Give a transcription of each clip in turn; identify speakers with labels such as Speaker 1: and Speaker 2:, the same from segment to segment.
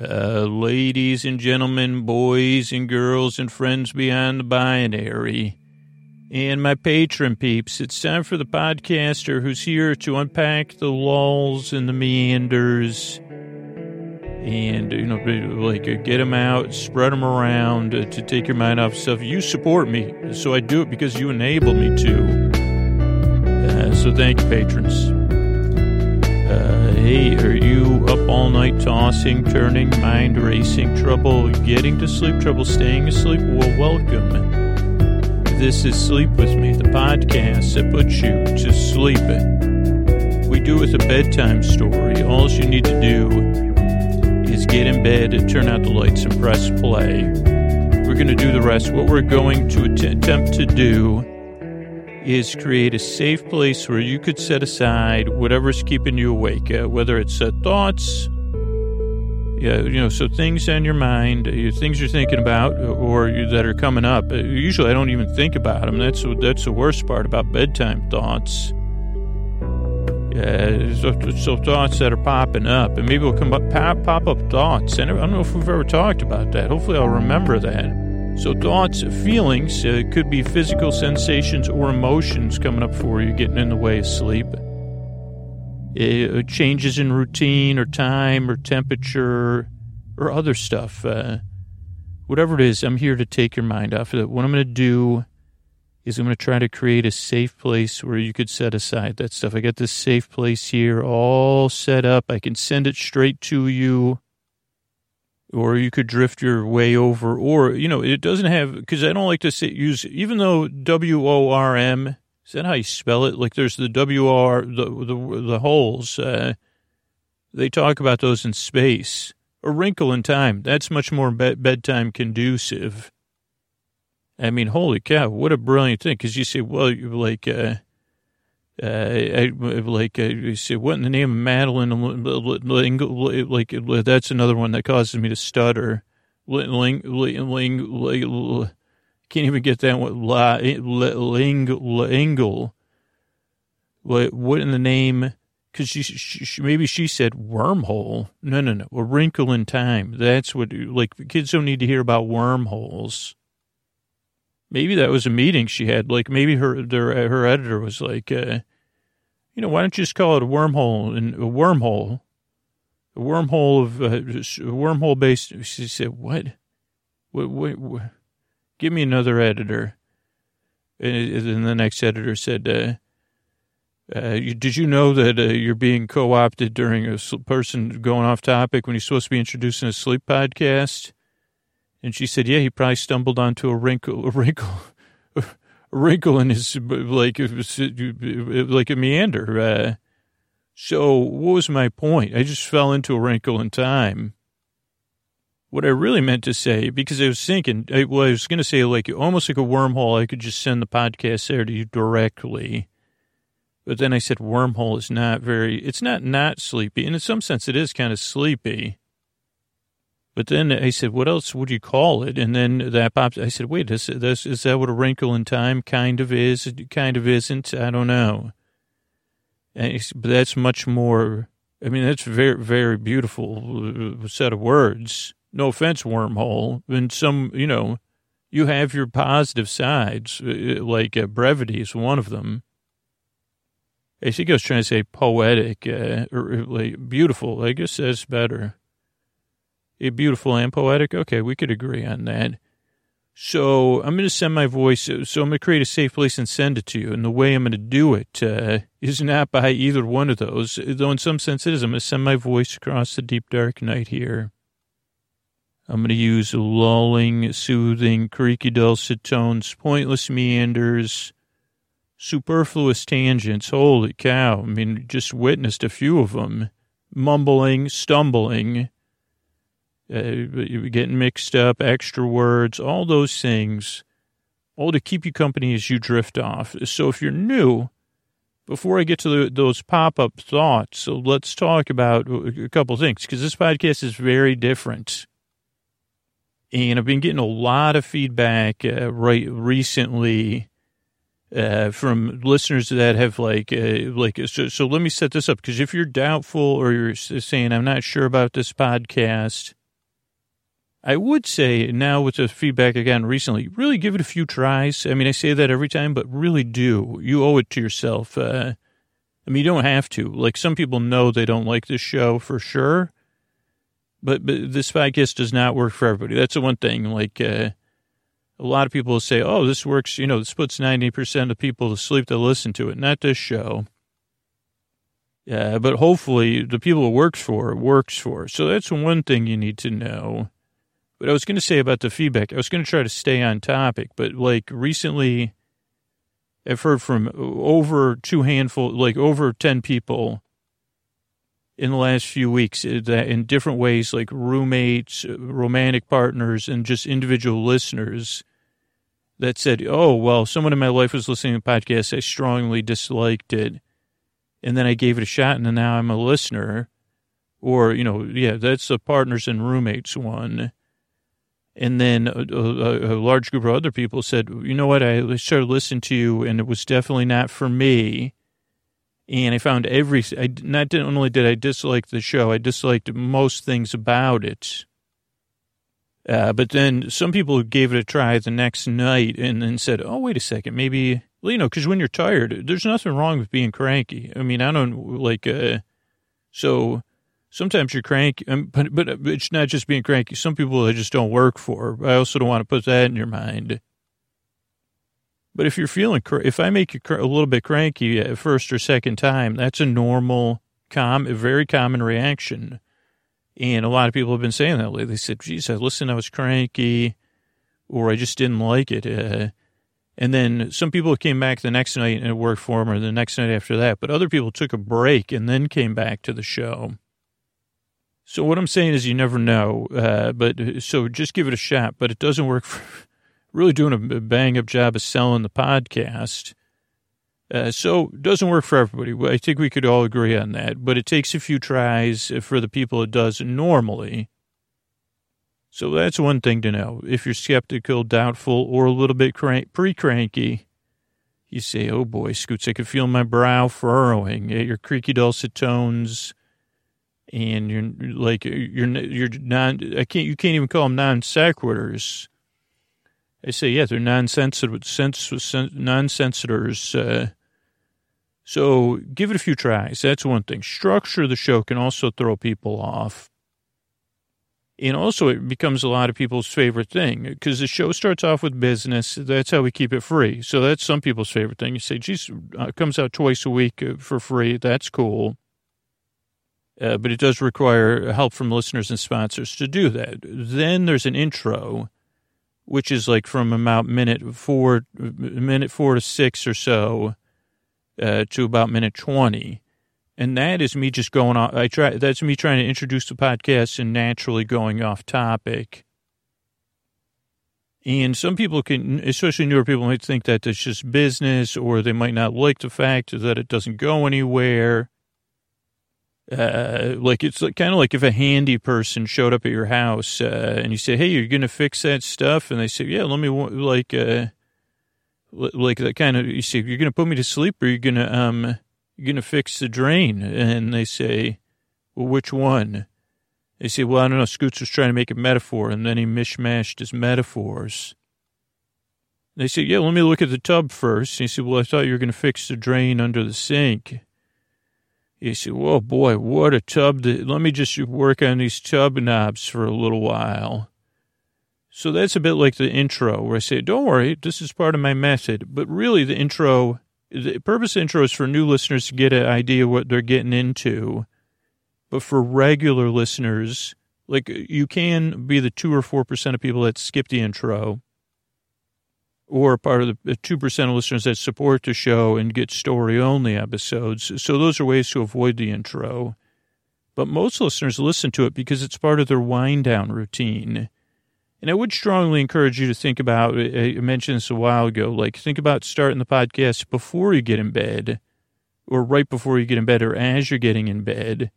Speaker 1: Uh, ladies and gentlemen, boys and girls, and friends beyond the binary, and my patron peeps, it's time for the podcaster who's here to unpack the lulls and the meanders and, you know, like uh, get them out, spread them around uh, to take your mind off stuff. You support me, so I do it because you enable me to. Uh, so thank you, patrons. Hey, are you up all night tossing, turning, mind racing, trouble getting to sleep, trouble staying asleep? Well, welcome. This is Sleep With Me, the podcast that puts you to sleep. We do with a bedtime story. All you need to do is get in bed turn out the lights and press play. We're going to do the rest. What we're going to att- attempt to do is create a safe place where you could set aside whatever's keeping you awake, uh, whether it's uh, thoughts, yeah, you know, so things on your mind, uh, things you're thinking about, or you, that are coming up. Uh, usually, I don't even think about them. That's that's the worst part about bedtime thoughts. Yeah, so, so thoughts that are popping up, and maybe we'll come up pop, pop up thoughts. And I don't know if we've ever talked about that. Hopefully, I'll remember that. So thoughts, feelings uh, could be physical sensations or emotions coming up for you, getting in the way of sleep. Uh, changes in routine or time or temperature or other stuff. Uh, whatever it is, I'm here to take your mind off of it. What I'm going to do is I'm going to try to create a safe place where you could set aside that stuff. I got this safe place here all set up. I can send it straight to you. Or you could drift your way over, or, you know, it doesn't have, because I don't like to say, use, even though W O R M, is that how you spell it? Like there's the W R, the, the, the holes, uh, they talk about those in space. A wrinkle in time, that's much more bed- bedtime conducive. I mean, holy cow, what a brilliant thing. Because you say, well, you're like, uh, uh, I, like, you say, what in the name of Madeleine? Like, that's another one that causes me to stutter. Ling, ling, ling, can't even get that one. La, ling, lingle. What, what in the name? Because she, she, maybe she said wormhole. No, no, no. A wrinkle in time. That's what, like, kids don't need to hear about wormholes maybe that was a meeting she had. Like maybe her their, her editor was like, uh, you know, why don't you just call it a wormhole and a wormhole, a wormhole of uh, a wormhole based. She said, what? What, what, what? Give me another editor. And then the next editor said, uh, uh, did you know that uh, you're being co-opted during a person going off topic when you're supposed to be introducing a sleep podcast? And she said, "Yeah, he probably stumbled onto a wrinkle, a wrinkle, a wrinkle in his like like a meander." Uh, so, what was my point? I just fell into a wrinkle in time. What I really meant to say, because I was thinking, I, well, I was going to say like almost like a wormhole. I could just send the podcast there to you directly. But then I said wormhole is not very. It's not not sleepy, and in some sense, it is kind of sleepy. But then I said, what else would you call it? And then that popped. I said, wait, is, this, is that what a wrinkle in time kind of is? Kind of isn't. I don't know. But that's much more, I mean, that's very, very beautiful uh, set of words. No offense, wormhole. And some, you know, you have your positive sides, uh, like uh, brevity is one of them. I think I was trying to say poetic, uh, or like beautiful. I guess that's better beautiful and poetic. Okay, we could agree on that. So I'm going to send my voice. So I'm going to create a safe place and send it to you. And the way I'm going to do it uh, is not by either one of those, though in some sense it is. I'm going to send my voice across the deep dark night here. I'm going to use lulling, soothing, creaky dulcet tones, pointless meanders, superfluous tangents. Holy cow. I mean, just witnessed a few of them. Mumbling, stumbling uh, getting mixed up, extra words, all those things, all to keep you company as you drift off. So if you're new, before I get to the, those pop up thoughts, so let's talk about a couple things because this podcast is very different. And I've been getting a lot of feedback uh, right recently uh, from listeners that have like uh, like so, so let me set this up because if you're doubtful or you're saying I'm not sure about this podcast I would say now with the feedback gotten recently, really give it a few tries. I mean, I say that every time, but really do. You owe it to yourself. Uh, I mean, you don't have to. Like some people know they don't like this show for sure, but but this podcast does not work for everybody. That's the one thing. Like uh, a lot of people say, "Oh, this works." You know, this puts ninety percent of people to sleep that listen to it. Not this show. Yeah, but hopefully the people it works for works for. So that's one thing you need to know. But I was going to say about the feedback, I was going to try to stay on topic, but like recently, I've heard from over two handful, like over 10 people in the last few weeks uh, that in different ways, like roommates, uh, romantic partners, and just individual listeners that said, Oh, well, someone in my life was listening to the podcast. I strongly disliked it. And then I gave it a shot, and now I'm a listener. Or, you know, yeah, that's the partners and roommates one. And then a, a, a, large group of other people said, you know what, I started listening to you and it was definitely not for me. And I found every, I not only did I dislike the show, I disliked most things about it. Uh, but then some people gave it a try the next night and then said, oh, wait a second, maybe, well, you know, because when you're tired, there's nothing wrong with being cranky. I mean, I don't like, uh, so sometimes you're cranky, um, but, but it's not just being cranky. Some people I just don't work for. I also don't want to put that in your mind. But if you're feeling, if I make you a little bit cranky at first or second time, that's a normal, com, a very common reaction. And a lot of people have been saying that lately. They said, geez, I listened, I was cranky, or I just didn't like it. Uh, and then some people came back the next night and it worked for them, or the next night after that. But other people took a break and then came back to the show. So what I'm saying is you never know, uh, but so just give it a shot. But it doesn't work for really doing a bang up job of selling the podcast. Uh, so it doesn't work for everybody. I think we could all agree on that. But it takes a few tries for the people it does normally. So that's one thing to know. If you're skeptical, doubtful, or a little bit crank, pre-cranky, you say, "Oh boy, Scoots, I can feel my brow furrowing at your creaky dulcet tones." And you're like you're you're non I can't you can't even call them non sequiturs. I say yeah, they're non sensitive sense non sensitors. Uh, so give it a few tries. That's one thing. Structure the show can also throw people off. And also, it becomes a lot of people's favorite thing because the show starts off with business. That's how we keep it free. So that's some people's favorite thing. You say, geez, uh, comes out twice a week uh, for free. That's cool. Uh, but it does require help from listeners and sponsors to do that. Then there's an intro, which is like from about minute four, minute four to six or so, uh, to about minute twenty, and that is me just going off. I try. That's me trying to introduce the podcast and naturally going off topic. And some people can, especially newer people, might think that it's just business, or they might not like the fact that it doesn't go anywhere uh, like it's kind of like if a handy person showed up at your house uh, and you say, "Hey, you're to fix that stuff," and they say, "Yeah, let me like uh, like that kind of." You say, "You're to put me to sleep, or you're to um you're to fix the drain," and they say, "Well, which one?" They say, "Well, I don't know." Scoots was trying to make a metaphor, and then he mishmashed his metaphors. They say, "Yeah, let me look at the tub first. And he said, "Well, I thought you were to fix the drain under the sink." He said, "Whoa, boy, what a tub! To, let me just work on these tub knobs for a little while." So that's a bit like the intro, where I say, "Don't worry, this is part of my method." But really, the intro, the purpose of intro is for new listeners to get an idea what they're getting into. But for regular listeners, like you can be the two or four percent of people that skip the intro or part of the 2% of listeners that support the show and get story only episodes. So those are ways to avoid the intro. But most listeners listen to it because it's part of their wind down routine. And I would strongly encourage you to think about, I mentioned this a while ago, like think about starting the podcast before you get in bed or right before you get in bed or as you're getting in bed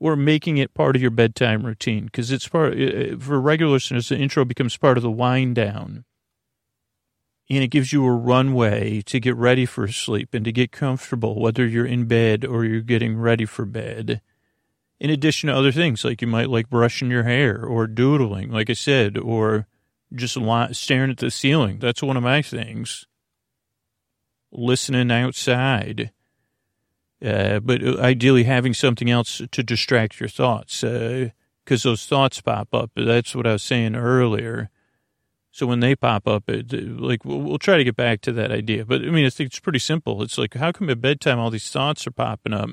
Speaker 1: or making it part of your bedtime routine because it's part, uh, uh, for regular listeners, the intro becomes part of the wind down and it gives you a runway to get ready for sleep and to get comfortable, whether you're in bed or you're getting ready for bed. in addition to other things like you might like brushing your hair or doodling, like I said, or just staring at the ceiling. That's one of my things. Listening outside. Uh, but ideally having something else to distract your thoughts because uh, those thoughts pop up. That's what I was saying earlier. So when they pop up, it, like we'll, we'll, try to get back to that idea. But I mean, I think it's pretty simple. It's like, how come at bedtime all these thoughts are popping up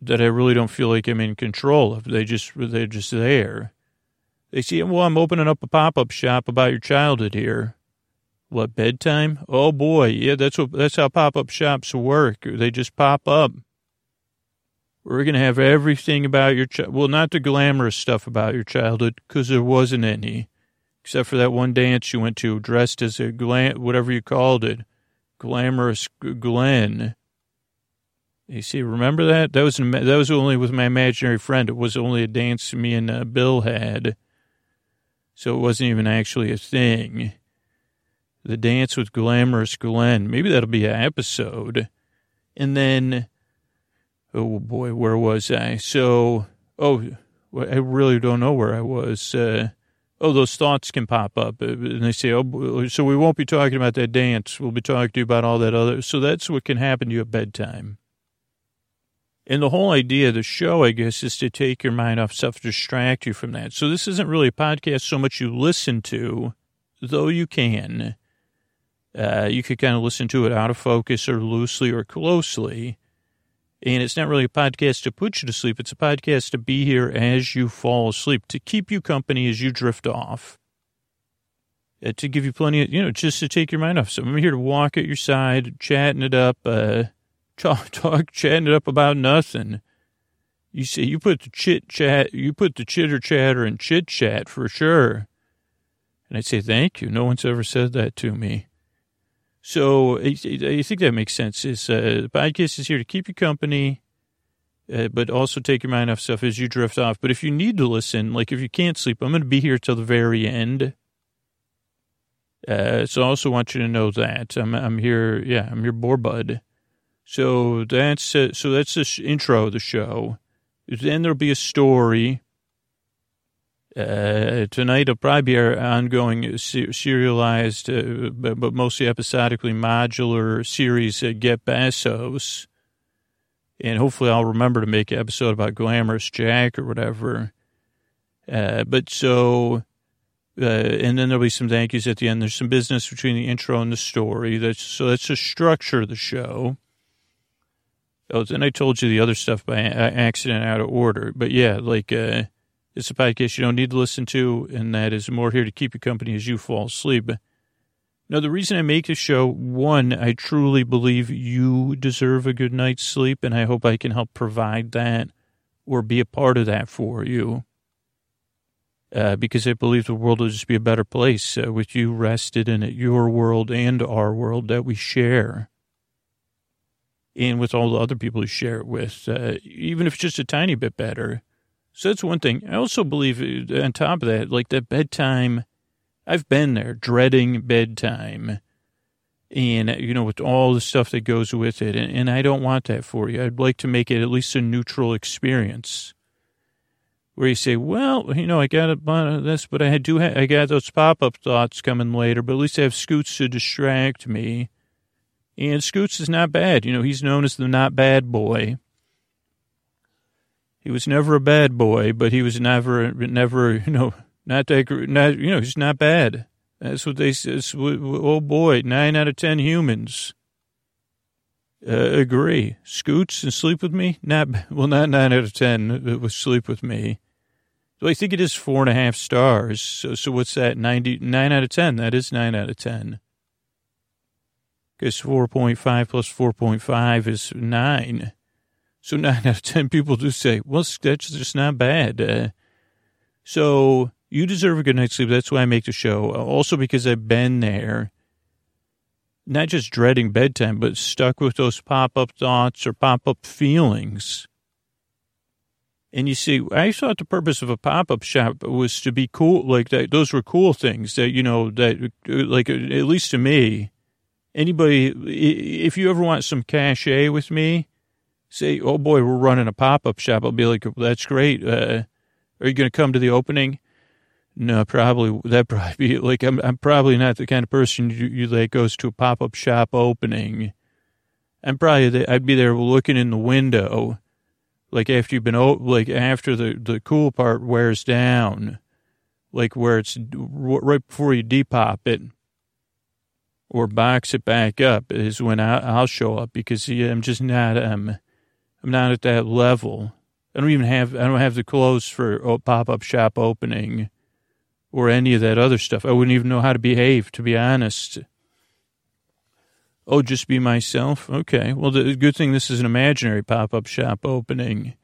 Speaker 1: that I really don't feel like I'm in control of? They just they're just there. They see, well, I'm opening up a pop up shop about your childhood here. What bedtime? Oh boy, yeah, that's what that's how pop up shops work. They just pop up. We're gonna have everything about your child. Well, not the glamorous stuff about your childhood, because there wasn't any except for that one dance you went to dressed as a glam, whatever you called it, glamorous Glenn. You see, remember that? That was that was only with my imaginary friend. It was only a dance me and uh, Bill had, so it wasn't even actually a thing. The dance with glamorous Glenn. Maybe that'll be an episode. And then, oh boy, where was I? So, oh, I really don't know where I was. Uh, oh, those thoughts can pop up. Uh, and they say, oh, so we won't be talking about that dance. We'll be talking to you about all that other. So that's what can happen to you at bedtime. And the whole idea of the show, I guess, is to take your mind off stuff, distract you from that. So this isn't really a podcast so much you listen to, though you can. Uh, you could kind of listen to it out of focus or loosely or closely. And it's not really a podcast to put you to sleep. It's a podcast to be here as you fall asleep, to keep you company as you drift off, uh, to give you plenty of, you know, just to take your mind off. So I'm here to walk at your side, chatting it up, uh, talk, talk, chatting it up about nothing. You see, you put the chit chat, you put the chitter chatter and chit chat for sure. And I'd say, thank you. No one's ever said that to me. So I, think that makes sense. Is uh, the podcast is here to keep you company, uh, but also take your mind off stuff as you drift off. But if you need to listen, like if you can't sleep, I'm going to be here till the very end. Uh, so I also want you to know that I'm I'm here. Yeah, I'm your boar bud. So that's uh, so that's the intro of the show. Then there'll be a story uh, tonight will probably be our ongoing serialized, uh, but, but, mostly episodically modular series, uh, Get Besos. And hopefully I'll remember to make an episode about Glamorous Jack or whatever. Uh, but so, uh, and then there'll be some thank yous at the end. There's some business between the intro and the story. That's so that's the structure of the show. Oh, then I told you the other stuff by accident out of order. But yeah, like, uh, it's a podcast you don't need to listen to, and that is more here to keep you company as you fall asleep. Now, the reason I make this show, one, I truly believe you deserve a good night's sleep, and I hope I can help provide that or be a part of that for you. Uh, because I believe the world will just be a better place uh, with you rested in it, your world and our world that we share. And with all the other people you share it with, uh, even if it's just a tiny bit better. So that's one thing. I also believe, uh, on top of that, like that bedtime, I've been there, dreading bedtime. And, you know, with all the stuff that goes with it. And, and I don't want that for you. I'd like to make it at least a neutral experience where you say, well, you know, I got a, bunch of this, but I do, have, I got those pop up thoughts coming later, but at least I have Scoots to distract me. And Scoots is not bad. You know, he's known as the not bad boy. He was never a bad boy, but he was never, never, you know, not that, not, you know, he's not bad. That's what they say. Oh boy, nine out of ten humans uh, agree. Scoots and sleep with me? Not well, not nine out of ten with sleep with me. So I think it is four and a half stars. So, so what's that? Ninety nine out of ten. That is nine out of ten. Because four point five plus four point five is nine. So nine out of 10 people do say, well, that's just not bad. Uh, so you deserve a good night's sleep. That's why I make the show. Also because I've been there, not just dreading bedtime, but stuck with those pop up thoughts or pop up feelings. And you see, I thought the purpose of a pop up shop was to be cool. Like that, those were cool things that, you know, that like, at least to me, anybody, if you ever want some cachet with me, say, oh boy, we're running a pop up shop, I'll be like, that's great. Uh, are you going to come to the opening? No, probably that probably be like I'm. I'm probably not the kind of person you, you goes to a pop up shop opening. I'm probably the, I'd be there looking in the window, like after you've been like after the the cool part wears down, like where it's right before you depop it or box it back up is when I, will show up because yeah, I'm just not um I'm not at that level. I don't even have I don't have the clothes for a pop up shop opening or any of that other stuff. I wouldn't even know how to behave, to be honest. Oh, just be myself? Okay. Well, the good thing this is an imaginary pop up shop opening.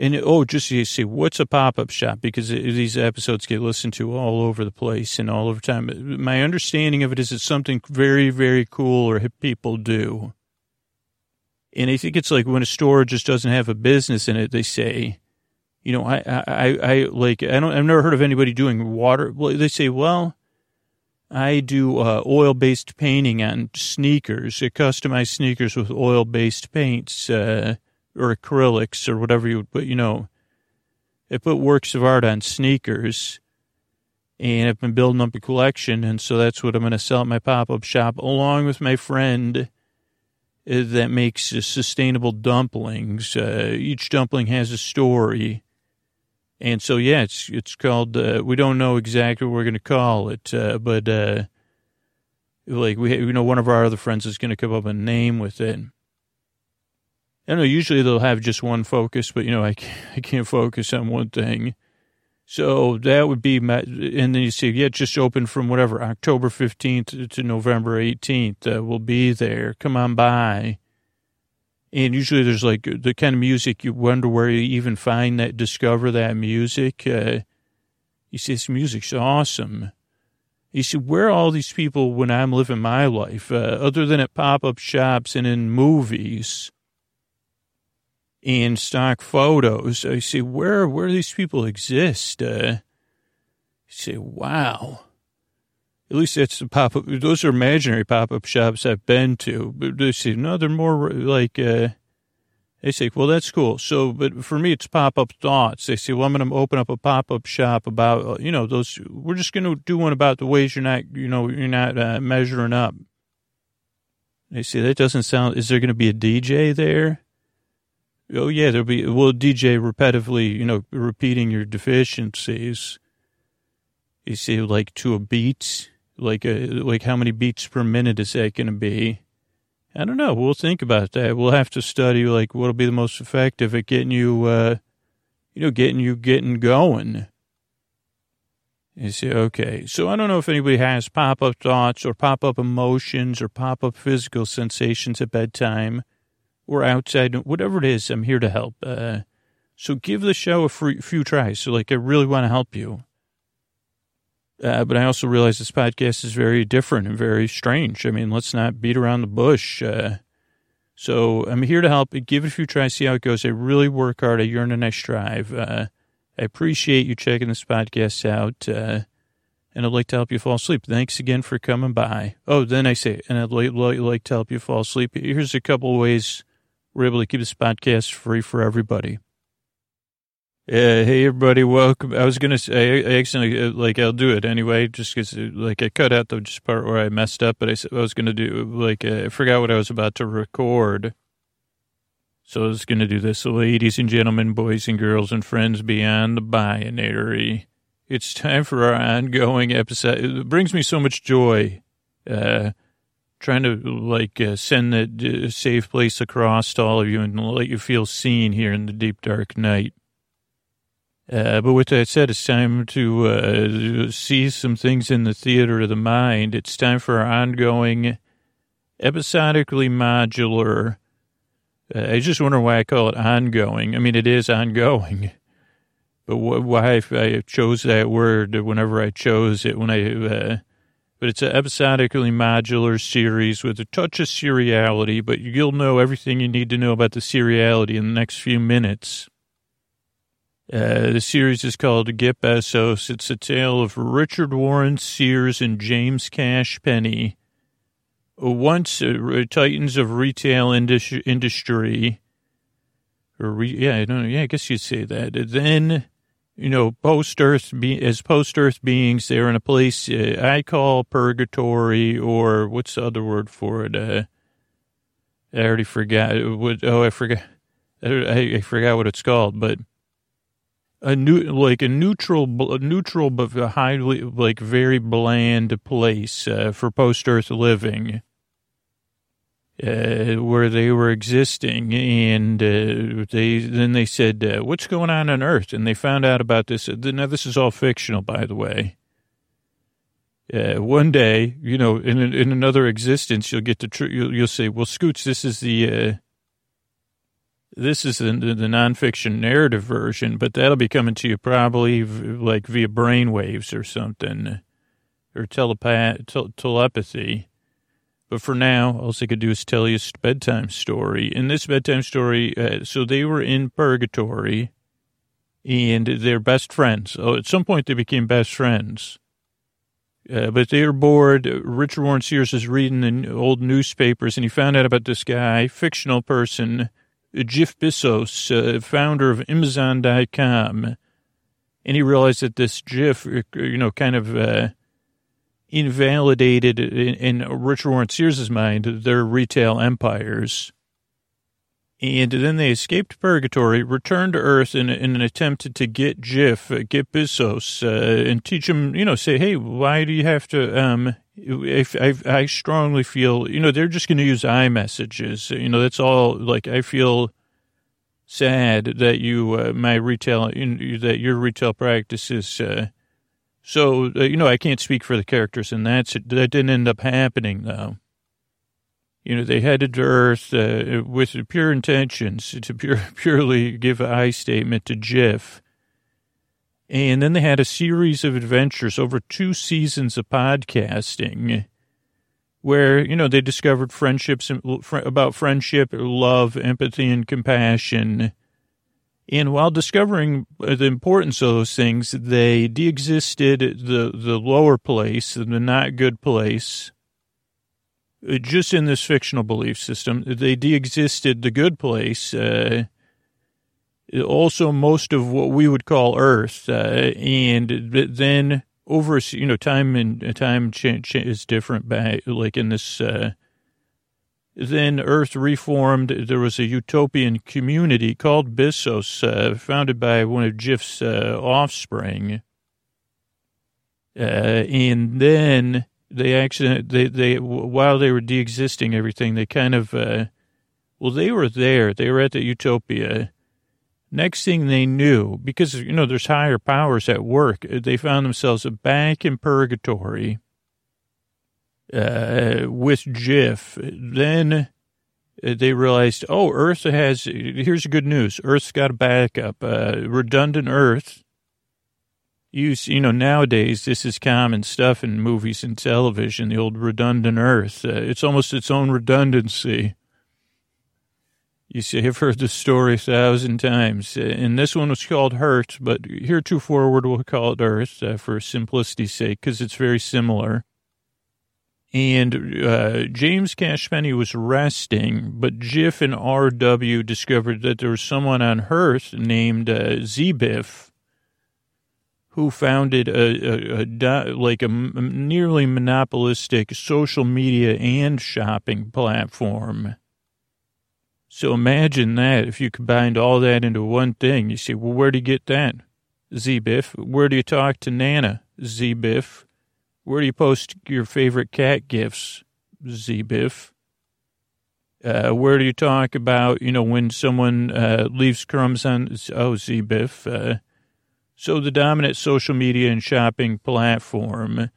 Speaker 1: And oh, just you see, what's a pop up shop? Because it, these episodes get listened to all over the place and all over time. My understanding of it is it's something very, very cool or hip people do. And I think it's like when a store just doesn't have a business in it, they say, you know, I, I, I like, I don't, I've never heard of anybody doing water. They say, well, I do uh, oil based painting on sneakers, uh, customized sneakers with oil based paints uh, or acrylics or whatever you would put, you know. I put works of art on sneakers and I've been building up a collection. And so that's what I'm going to sell at my pop up shop along with my friend that makes uh, sustainable dumplings. Uh, each dumpling has a story and so, yeah, it's it's called. Uh, we don't know exactly what we're going to call it, uh, but uh, like we, you know, one of our other friends is going to come up with a name with it. I know. Usually they'll have just one focus, but you know, I I can't focus on one thing. So that would be my. And then you see, yeah, just open from whatever October fifteenth to November eighteenth. Uh, we'll be there. Come on by. And usually there's like the kind of music you wonder where you even find that, discover that music. Uh, you see, this music's awesome. You see, where are all these people when I'm living my life, uh, other than at pop up shops and in movies and stock photos? I see, where, where these people exist? Uh, say, wow. At least that's the pop up. Those are imaginary pop up shops I've been to. But they say, no, they're more like, uh, they say, well, that's cool. So, but for me, it's pop up thoughts. They say, well, I'm going to open up a pop up shop about, uh, you know, those, we're just going to do one about the ways you're not, you know, you're not uh, measuring up. They say, that doesn't sound, is there going to be a DJ there? Oh, yeah, there'll be, well, DJ repetitively, you know, repeating your deficiencies. You see, like to a beat like a, uh, like how many beats per minute is that going to be? I don't know. We'll think about that. We'll have to study like what'll be the most effective at getting you, uh, you know, getting you getting going. You see, okay. So I don't know if anybody has pop up thoughts or pop up emotions or pop up physical sensations at bedtime or outside, whatever it is. I'm here to help. Uh, so give the show a few tries. So like, I really want to help you. Uh, but I also realize this podcast is very different and very strange. I mean, let's not beat around the bush. Uh, so I'm here to help. Give it a few tries, see how it goes. I really work hard. I yearn and I strive. Uh, I appreciate you checking this podcast out. Uh, and I'd like to help you fall asleep. Thanks again for coming by. Oh, then I say, and I'd like, like to help you fall asleep. Here's a couple ways we're able to keep this podcast free for everybody. Yeah, hey everybody, welcome. I was gonna say, I accidentally, uh, like, I'll do it anyway, just because, uh, like, I cut out the just part where I messed up, but I, said I was gonna do, like, uh, I forgot what I was about to record. So I was gonna do this. So ladies and gentlemen, boys and girls, and friends beyond the binary, it's time for our ongoing episode. It brings me so much joy, uh, trying to, like, uh, send that uh, safe place across to all of you and let you feel seen here in the deep, dark night. Uh, but with that said, it's time to uh, see some things in the theater of the mind. It's time for our ongoing, episodically modular. Uh, I just wonder why I call it ongoing. I mean, it is ongoing, but wh- why I chose that word whenever I chose it when I. But it's an episodically modular series with a touch of seriality. But you'll know everything you need to know about the seriality in the next few minutes. Uh, the series is called Get Besos. It's a tale of Richard Warren Sears and James Cash Penney, once uh, titans of retail indus- industry, or re- yeah, I don't know, yeah, I guess you'd say that. Then, you know, post Earth be- as post Earth beings, they're in a place uh, I call purgatory, or what's the other word for it? Uh, I already forgot. What? Oh, I forgot. I, I forgot what it's called, but a new like a neutral neutral but highly like very bland place uh, for post earth living uh, where they were existing and uh, they then they said uh, what's going on on earth? And they found out about this. Now this is all fictional by the way. Uh, one day you know in in another existence you'll get to tr- you'll, you'll say well scooch this is the uh, this is the, the nonfiction narrative version, but that'll be coming to you probably like via brainwaves or something, or telepath, telepathy. But for now, all I could do is tell you a bedtime story. In this bedtime story, uh, so they were in purgatory, and they're best friends. Oh, at some point, they became best friends. Uh, but they were bored. Richard Warren Sears is reading the old newspapers, and he found out about this guy, fictional person Jeff Bezos, uh, founder of Amazon.com, and he realized that this Jeff, uh, you know, kind of uh, invalidated in, in Richard Warren Sears' mind their retail empires. And then they escaped purgatory, returned to Earth in, in an attempt to get Jeff, uh, get Bezos, uh, and teach him, you know, say, hey, why do you have to um, if I, I strongly feel, you know, they're just going to use iMessages. You know, that's all. Like, I feel sad that you, uh, my retail, that your retail practices. Uh, so, uh, you know, I can't speak for the characters, and that's that didn't end up happening though. You know, they headed to Earth uh, with pure intentions to pure, purely give an I statement to Jeff and then they had a series of adventures over two seasons of podcasting where, you know, they discovered friendships about friendship, love, empathy, and compassion. And while discovering the importance of those things, they de-existed the, the lower place, the not good place, just in this fictional belief system. They de-existed the good place, uh, also most of what we would call Earth, uh, and then over you know time and time change is different. By like in this, uh, then Earth reformed. There was a utopian community called Besos, uh, founded by one of Jeff's uh, offspring, uh, and then they actually they they while they were de-existing everything, they kind of uh, well they were there. They were at the utopia Next thing they knew, because, you know, there's higher powers at work, they found themselves back in purgatory uh, with Jiff. Then uh, they realized, oh, Earth has, here's the good news. Earth's got a backup, uh, redundant Earth. You, you know, nowadays this is common stuff in movies and television, the old redundant Earth. Uh, it's almost its own redundancy. You see, I've heard the story a thousand times, and this one was called Hurt, but heretofore we'll call it Earth uh, for simplicity's sake, because it's very similar. And uh, James Cash Penney was resting, but Jiff and R.W. discovered that there was someone on Earth named uh, Zbiff who founded a, a, a like a nearly monopolistic social media and shopping platform so imagine that if you combined all that into one thing. You say, well, where do you get that? Z-Biff. Where do you talk to Nana? Z-Biff. Where do you post your favorite cat gifts? Z-Biff. Uh, where do you talk about, you know, when someone uh, leaves crumbs on, oh, Z-Biff. Uh, so the dominant social media and shopping platform.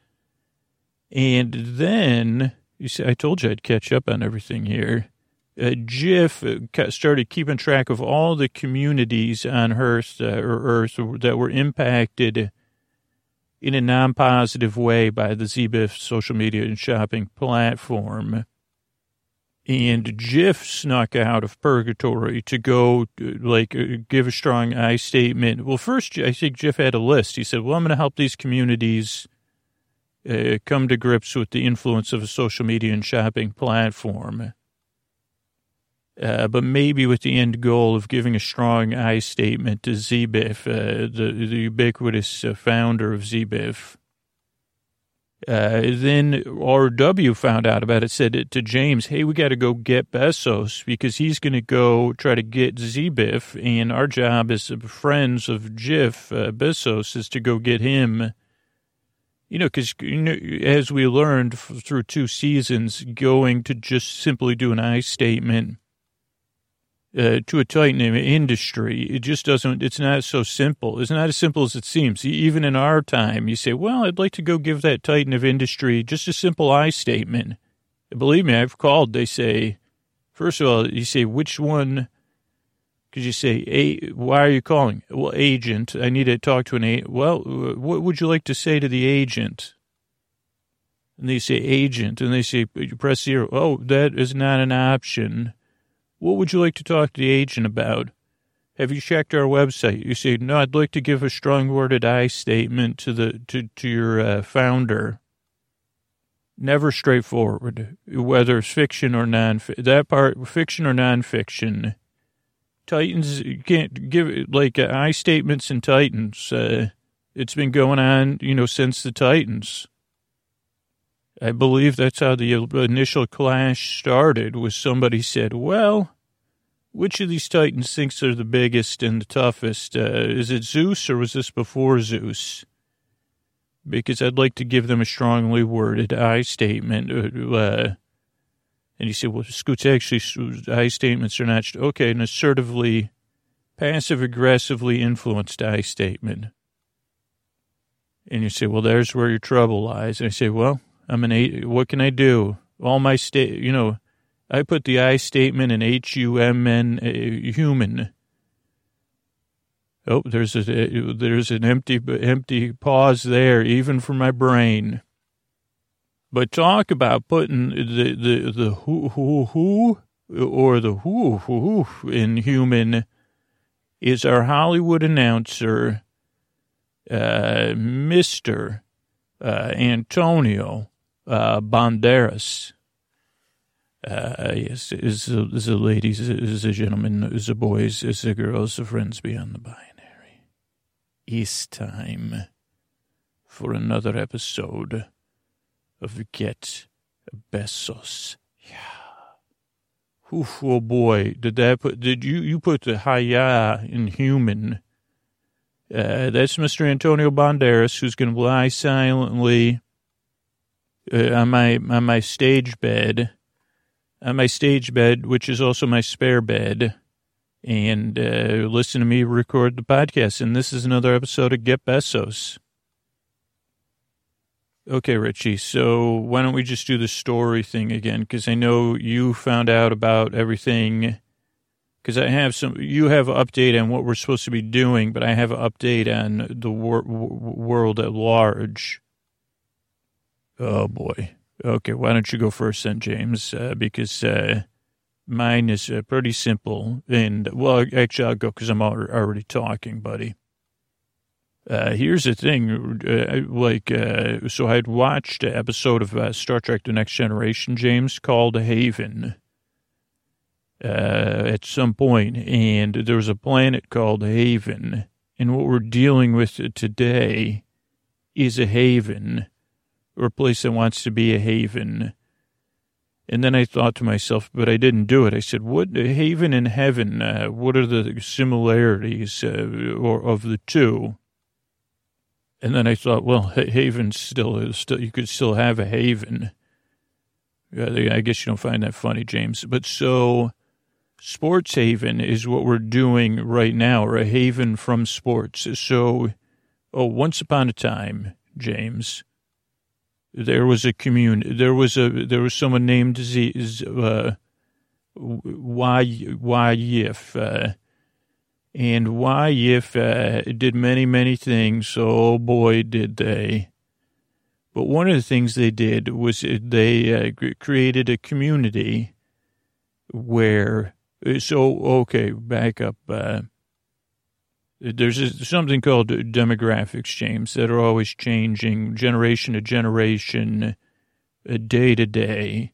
Speaker 1: And then, you see, I told you I'd catch up on everything here uh, Jiff uh, started keeping track of all the communities on Earth, uh, or Earth that were impacted in a non-positive way by the ZBIF social media and shopping platform. And Jiff snuck out of purgatory to go, uh, like, uh, give a strong I statement. Well, first, I think Jiff had a list. He said, well, I'm going to help these communities uh, come to grips with the influence of a social media and shopping platform. Uh, but maybe with the end goal of giving a strong I statement to ZBIF, uh, the, the ubiquitous uh, founder of ZBIF. Uh, then RW found out about it, said it to James, hey, we got to go get Bezos because he's going to go try to get ZBIF, and our job as friends of Jiff, uh, Bezos, is to go get him. You know, because you know, as we learned through two seasons, going to just simply do an I statement uh, to a titan in industry, it just doesn't, it's not so simple. It's not as simple as it seems. Even in our time, you say, well, I'd like to go give that titan of industry just a simple I statement. Believe me, I've called. They say, first of all, you say, which one? Because you say, a, why are you calling? Well, agent. I need to talk to an agent. Well, what would you like to say to the agent? And they say, agent. And they say, you press zero. Oh, that is not an option. What would you like to talk to the agent about? Have you checked our website? You say, no, I'd like to give a strong worded I statement to the to, to your uh, founder. Never straightforward, whether it's fiction or non that part, fiction or nonfiction. Titans can't give like uh, I statements in Titans. Uh, it's been going on, you know, since the Titans. I believe that's how the initial clash started. Was somebody said, "Well, which of these titans thinks they're the biggest and the toughest? Uh, is it Zeus or was this before Zeus?" Because I'd like to give them a strongly worded I statement. Uh, uh and he said, "Well, Scoots, actually, I statements are not okay." An assertively, passive aggressively influenced I statement. And you say, "Well, there's where your trouble lies." And I say, "Well." I'm an eight. What can I do? All my state, you know, I put the I statement in H U M N uh, human. Oh, there's a there's an empty empty pause there, even for my brain. But talk about putting the the the who who who or the who who in human is our Hollywood announcer, uh, Mister uh, Antonio uh, Banderas. Uh, yes, is the, the ladies, is the gentlemen, is the boys, is the girls, the friends beyond the binary. It's time for another episode of Get Besos. Yeah. Oof, oh boy, did that put, did you, you put the hiya in human. Uh, that's Mr. Antonio Banderas, who's going to lie silently uh, on my on my stage bed, on my stage bed, which is also my spare bed, and uh, listen to me record the podcast. And this is another episode of Get Besos. Okay, Richie. So why don't we just do the story thing again? Because I know you found out about everything. Because I have some, you have an update on what we're supposed to be doing, but I have an update on the wor- world at large. Oh boy. Okay, why don't you go first then, James? Uh, because uh, mine is uh, pretty simple. And, well, actually, I'll go because I'm already talking, buddy. Uh, here's the thing, uh, like, uh, so I'd watched an episode of Star Trek The Next Generation, James, called Haven at some point, and there was a planet called Haven, and what we're dealing with today is a haven or a place that wants to be a haven. And then I thought to myself, but I didn't do it. I said, "What haven and heaven? Uh, what are the similarities uh, or of the two? And then I thought, well, haven still is still you could still have a haven. I guess you don't find that funny, James. But so, sports haven is what we're doing right now, or a haven from sports. So, oh, once upon a time, James, there was a commune. There was a there was someone named Z, uh, Y Yif, uh, and Yif uh, did many many things. So Oh boy, did they! But one of the things they did was they uh, created a community where. So okay, back up. Uh, There's something called demographics, James, that are always changing generation to generation, uh, day to day.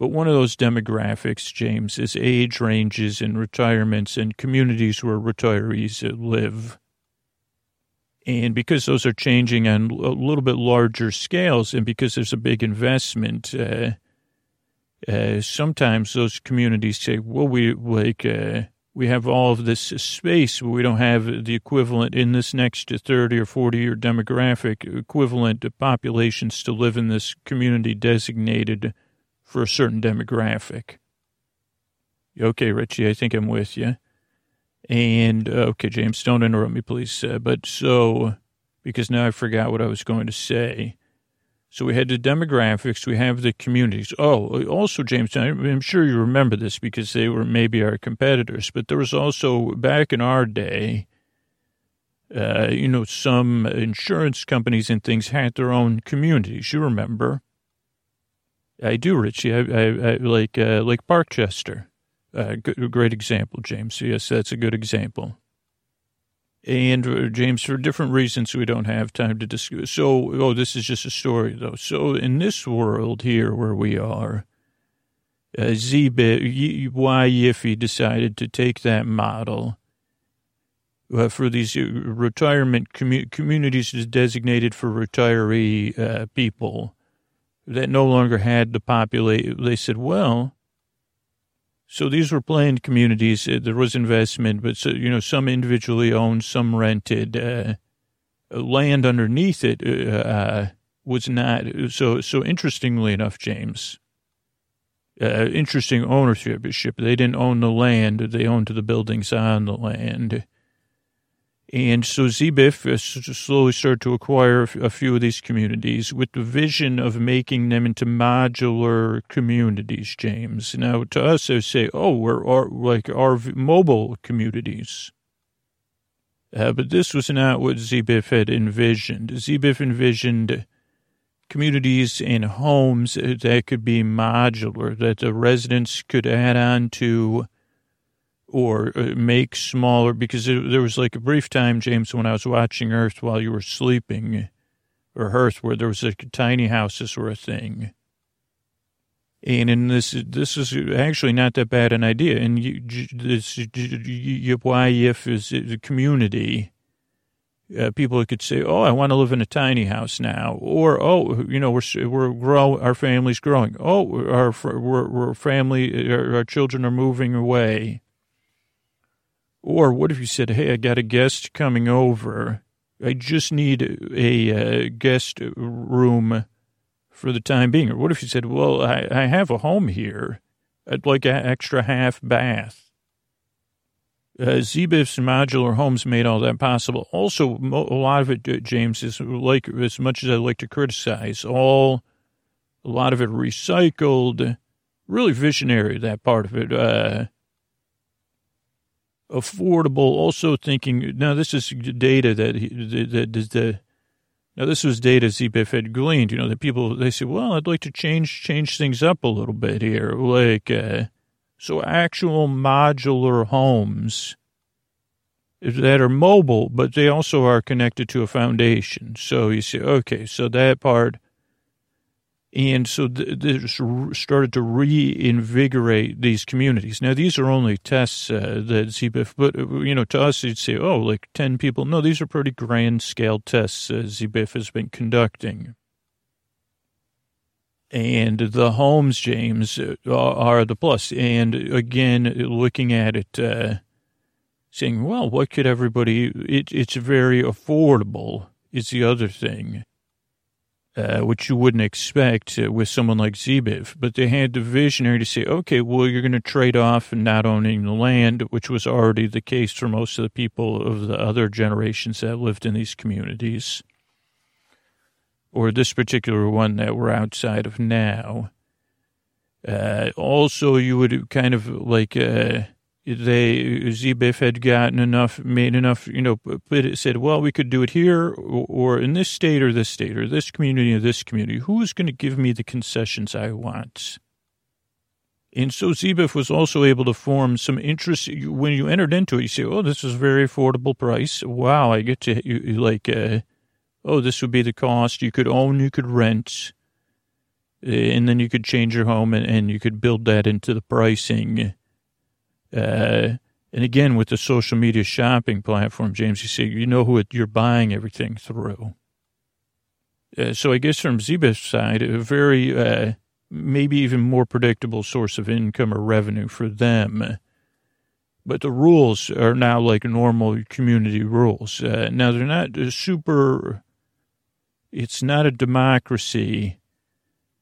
Speaker 1: But one of those demographics, James, is age ranges and retirements and communities where retirees live. And because those are changing on a little bit larger scales and because there's a big investment, uh, uh, sometimes those communities say, well, we like, uh, we have all of this space, but we don't have the equivalent in this next 30 or 40 year demographic equivalent populations to live in this community designated for a certain demographic. Okay, Richie, I think I'm with you. And, uh, okay, James, don't interrupt me, please. Uh, but so, because now I forgot what I was going to say. So we had the demographics, we have the communities. Oh, also, James, I'm sure you remember this because they were maybe our competitors, but there was also, back in our day, uh, you know, some insurance companies and things had their own communities. You remember? I do, Richie. I, I, I like uh, like Parkchester. Uh, great example, James. Yes, that's a good example. And uh, James, for different reasons, we don't have time to discuss. So, oh, this is just a story, though. So, in this world here where we are, uh, ZBIF, YIFI decided to take that model uh, for these uh, retirement commu- communities designated for retiree uh, people that no longer had the population. They said, well, so these were planned communities. Uh, there was investment, but so, you know, some individually owned, some rented. Uh, land underneath it uh, uh, was not so. So interestingly enough, James, uh, interesting ownership. They didn't own the land; they owned the buildings on the land. And so ZBIF slowly started to acquire a few of these communities with the vision of making them into modular communities, James. Now, to us, they say, oh, we're our, like our mobile communities. Uh, but this was not what ZBIF had envisioned. ZBIF envisioned communities and homes that could be modular, that the residents could add on to or uh, make smaller because it, there was like a brief time, James, when I was watching Earth while you were sleeping, or Earth, where there was like tiny houses were a thing. And in this, this is actually not that bad an idea. And you, this, why if is the community, uh, people could say, "Oh, I want to live in a tiny house now," or "Oh, you know, we're we're grow our family's growing. Oh, our we're, we're family, our, our children are moving away." Or what if you said, hey, I got a guest coming over. I just need a, a guest room for the time being. Or what if you said, well, I, I have a home here. I'd like an extra half bath. Uh, modular homes made all that possible. Also, a lot of it, uh, James, is like, as much as I like to criticize, all, a lot of it recycled, really visionary, that part of it. Uh, affordable. Also thinking now this is data that that is the now this was data ZBIF had gleaned. You know that people they say, well, I'd like to change change things up a little bit here, like uh, so actual modular homes that are mobile, but they also are connected to a foundation. So you say, okay, so that part and so this started to reinvigorate these communities. Now, these are only tests uh, that ZBIF, but, uh, you know, to us, you'd say, oh, like 10 people. No, these are pretty grand scale tests uh, ZBIF has been conducting. And the homes, James, uh, are the plus. And again, looking at it, uh, saying, well, what could everybody, it, it's very affordable is the other thing uh, which you wouldn't expect uh, with someone like ZBIF. But they had the visionary to say, okay, well, you're going to trade off not owning the land, which was already the case for most of the people of the other generations that lived in these communities, or this particular one that we're outside of now. Uh, also, you would kind of like uh, they ZBIF had gotten enough, made enough, you know, it said, well, we could do it here or, in this state or this state or this community or this community. Who's going to give me the concessions I want? And so ZBIF was also able to form some interest. When you entered into it, you say, oh, this is a very affordable price. Wow, I get to, you, like, uh, oh, this would be the cost. You could own, you could rent, uh, and then you could change your home and, and you could build that into the pricing. Uh, and again, with the social media shopping platform, James, you see, you know who it, you're buying everything through. Uh, so I guess from ZBIF's side, a very, uh, maybe even more predictable source of income or revenue for them. But the rules are now like normal community rules. Uh, now they're not super, it's not a democracy,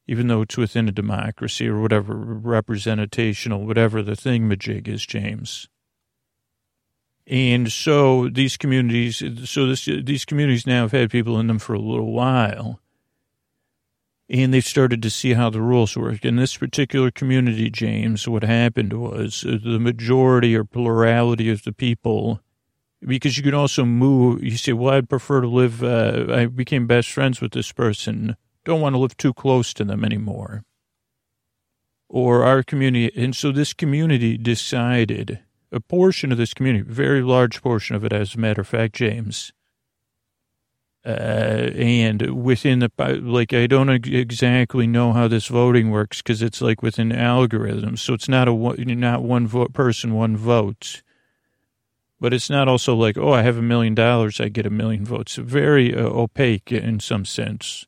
Speaker 1: even though it's within a democracy or whatever, representational, whatever the thing thingamajig is, James. And so these communities, so this, these communities now have had people in them for a little while and they've started to see how the rules work. In this particular community, James, what happened was uh, the majority or plurality of the people, because you can also move, you say, well, I'd prefer to live, uh, I became best friends with this person, don't want to live too close to them anymore. Or our community, and so this community decided, a portion of this community, very large portion of it, as a matter of fact, James, uh, and within the like I don't exactly know how this voting works because it's like within algorithms, so it's not a not one vote person one vote, but it's not also like oh I have a million dollars I get a million votes. Very uh, opaque in some sense.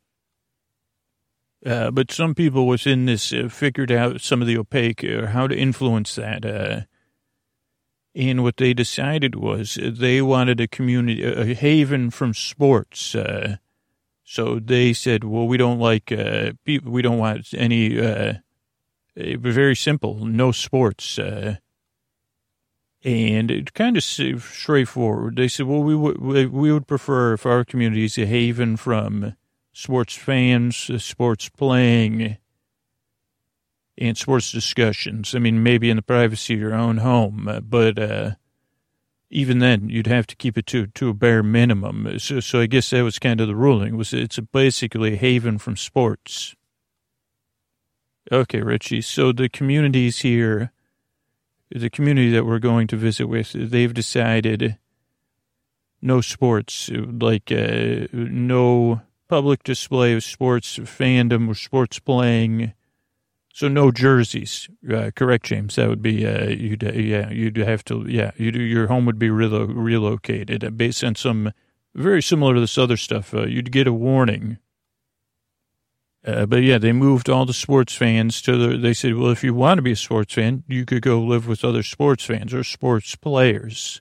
Speaker 1: Uh, but some people within this uh, figured out some of the opaque or uh, how to influence that uh, and what they decided was they wanted a community, a haven from sports. Uh, so they said, well, we don't like, uh, people, we don't want any, uh, very simple, no sports. Uh, and it kind of straightforward. They said, well, we would, we would prefer if our community is a haven from sports fans, sports playing, and sports discussions. I mean, maybe in the privacy of your own home, uh, but uh, even then, you'd have to keep it to to a bare minimum. So, so I guess that was kind of the ruling. Was it's basically a haven from sports. Okay, Richie. So the communities here, the community that we're going to visit with, they've decided no sports, like uh, no public display of sports fandom or sports playing so no jerseys, uh, correct, James? That would be uh, you'd uh, yeah you'd have to yeah you your home would be relo- relocated uh, based on some very similar to this other stuff. Uh, you'd get a warning. Uh, but yeah, they moved all the sports fans to the. They said, well, if you want to be a sports fan, you could go live with other sports fans or sports players.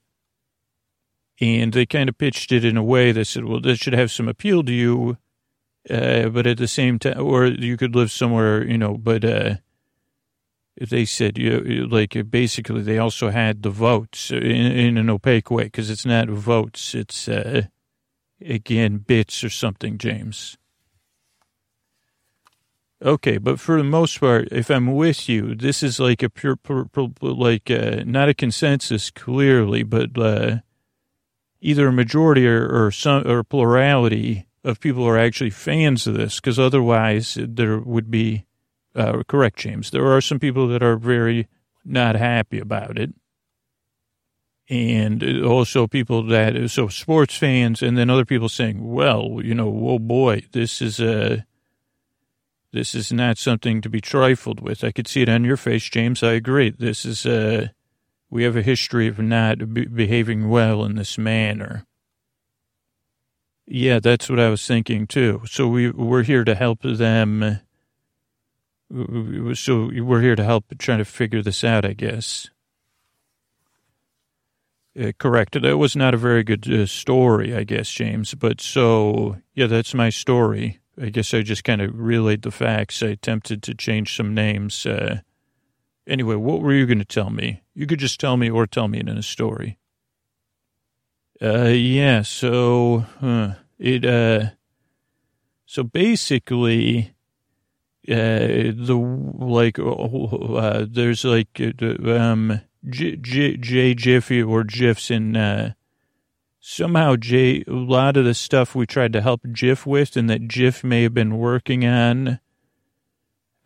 Speaker 1: And they kind of pitched it in a way that said, well, this should have some appeal to you uh, but at the same time, or you could live somewhere, you know, but, uh, they said, you like, basically, they also had the votes in, in an opaque way because it's not votes, it's, uh, again, bits or something, James. Okay, but for the most part, if I'm with you, this is like a pure, like, uh, not a consensus clearly, but, uh, either a majority or, or some, or plurality of people are actually fans of this, because otherwise there would be, uh, correct, James, there are some people that are very not happy about it. And also people that, so sports fans, and then other people saying, well, you know, oh boy, this is a, this is not something to be trifled with. I could see it on your face, James. I agree. This is a, we have a history of not be- behaving well in this manner. Yeah, that's what I was thinking too. So we we're here to help them. So we're here to help try to figure this out, I guess. Uh, correct. That was not a very good uh, story, I guess, James. But so, yeah, that's my story. I guess I just kind of relayed the facts. I attempted to change some names. Uh, anyway, what were you going to tell me? You could just tell me or tell me it in a story. Uh, yeah, so, uh, it, uh, so basically, uh, the, like, uh, there's like, uh, um, J, J, J Jiffy or GIFs in, uh, somehow J, a lot of the stuff we tried to help Jif with and that Jif may have been working on,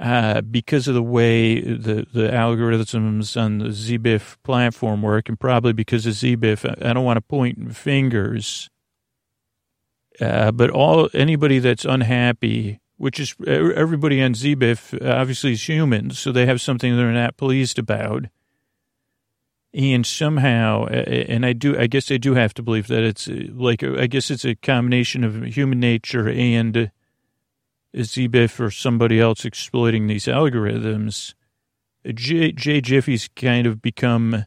Speaker 1: uh, because of the way the, the algorithms on the ZBIF platform work, and probably because of ZBIF, I don't want to point fingers, uh, but all anybody that's unhappy, which is everybody on ZBIF, obviously is human, so they have something they're not pleased about. And somehow, and I do, I guess I do have to believe that it's like, I guess it's a combination of human nature and ZBIF or somebody else exploiting these algorithms, J, J Jiffy's kind of become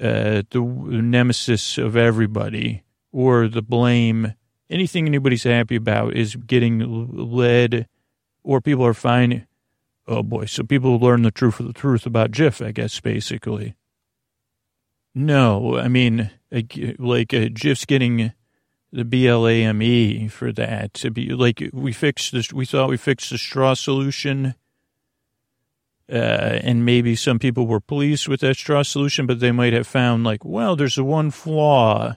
Speaker 1: uh, the nemesis of everybody or the blame. Anything anybody's happy about is getting led or people are fine. Oh boy. So people learn the truth, of the truth about Jiff, I guess, basically. No, I mean, like, like uh, Jiff's getting the BLAME for that to be like we fixed this. We thought we fixed the straw solution. Uh, and maybe some people were pleased with that straw solution, but they might have found like, well, there's a one flaw.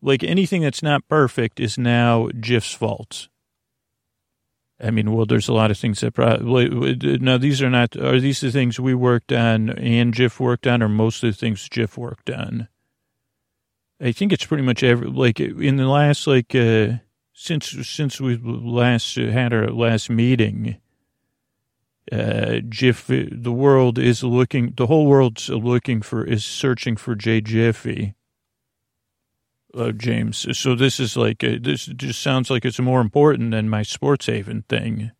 Speaker 1: Like anything that's not perfect is now Jiff's fault. I mean, well, there's a lot of things that probably, now these are not, are these the things we worked on and Jiff worked on or most of the things Jiff worked on? I think it's pretty much every, like in the last, like, uh, since, since we last had our last meeting, uh, Jiff, the world is looking, the whole world's looking for, is searching for Jay Jiffy. Uh, James. So this is like, uh, this just sounds like it's more important than my sports haven thing.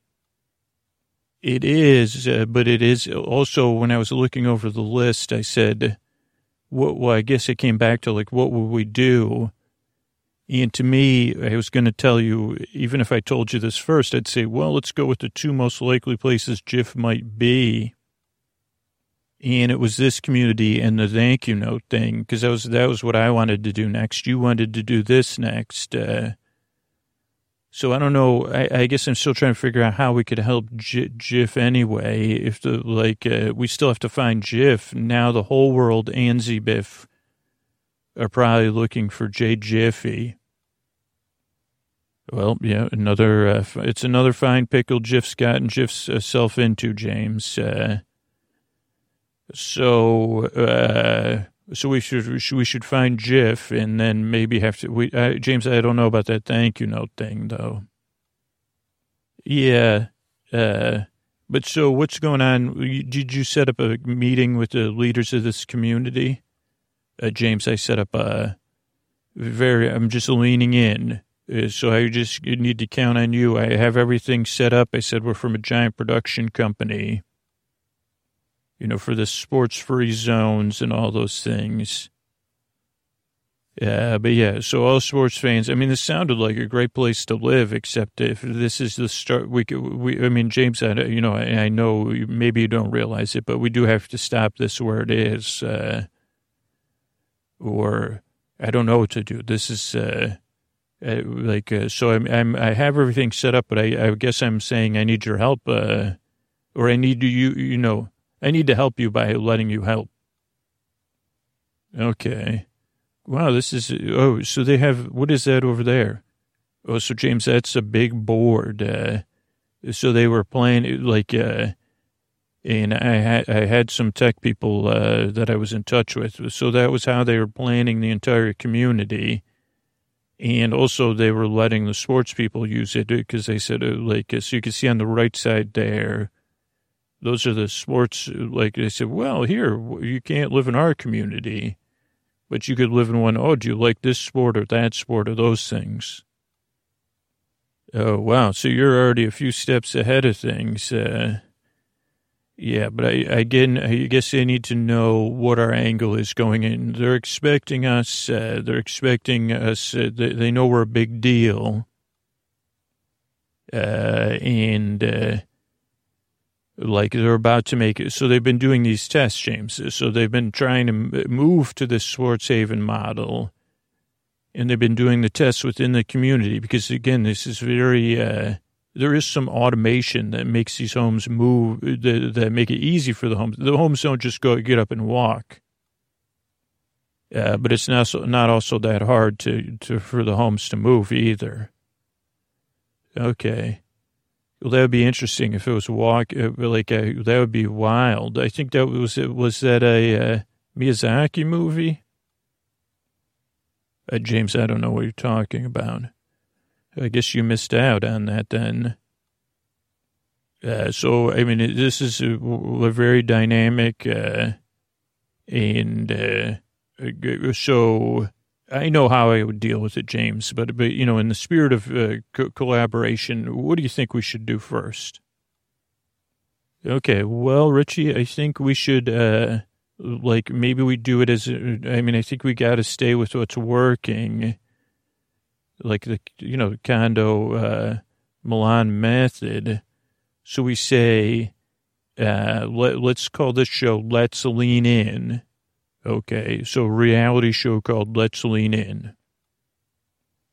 Speaker 1: It is, uh, but it is also when I was looking over the list, I said, what, well, I guess it came back to like, what would we do? And to me, I was going to tell you, even if I told you this first, I'd say, well, let's go with the two most likely places Jiff might be. And it was this community and the thank you note thing, because that was, that was what I wanted to do next. You wanted to do this next. Uh, so I don't know. I, I, guess I'm still trying to figure out how we could help J- Jiff anyway. If the like, uh, we still have to find Jiff. Now the whole world and ZBIF are probably looking for J Jiffy. Well, yeah, another. Uh, it's another fine pickle Jiff's gotten Jiff's uh, self into, James. Uh, so uh, so we should we should find Jiff and then maybe have to. We uh, James, I don't know about that thank you note thing though. Yeah, uh, but so what's going on? Did you set up a meeting with the leaders of this community? Uh, James, I set up a very. I'm just leaning in. Uh, so I just need to count on you. I have everything set up. I said we're from a giant production company you know, for the sports free zones and all those things. Yeah, but yeah, so all sports fans, I mean, this sounded like a great place to live, except if this is the start, we, we I mean, James, I, you know, I, I know maybe you don't realize it, but we do have to stop this where it is, uh, or I don't know what to do. This is, uh, uh like, uh, so I'm, I'm, I have everything set up, but I, I guess I'm saying I need your help, uh, or I need you, you know, I need to help you by letting you help. Okay. Wow, this is, oh, so they have, what is that over there? Oh, so James, that's a big board. Uh, so they were playing like, uh, and I had, I had some tech people, uh, that I was in touch with. So that was how they were planning the entire community. And also they were letting the sports people use it because they said, uh, like, so you can see on the right side there, those are the sports. Like they said, well, here you can't live in our community, but you could live in one. Oh, do you like this sport or that sport or those things? Oh, wow. So you're already a few steps ahead of things. Uh, yeah, but I, again, I guess they need to know what our angle is going in. They're expecting us, uh, they're expecting us, uh, they, they, know we're a big deal. Uh, and, uh, like they're about to make it. So they've been doing these tests, James. So they've been trying to move to the sports haven model, and they've been doing the tests within the community because, again, this is very. Uh, there is some automation that makes these homes move that, that, make it easy for the homes. The homes don't just go get up and walk. Uh, but it's not not also that hard to, to for the homes to move either. Okay. Well, that would be interesting if it was walk, uh, like a, that would be wild. I think that was, was that a uh, Miyazaki movie? Uh, James, I don't know what you're talking about. I guess you missed out on that then. Uh, so, I mean, this is a, a very dynamic, uh, and, uh, so I know how I would deal with it, James, but, but, you know, in the spirit of uh, co- collaboration, what do you think we should do first? Okay. Well, Richie, I think we should, uh, like maybe we do it as, I mean, I think we got to stay with what's working, like the, you know, Kondo, uh, Milan method so we say, uh, let, let's call this show Let's Lean In. Okay, so reality show called Let's Lean In.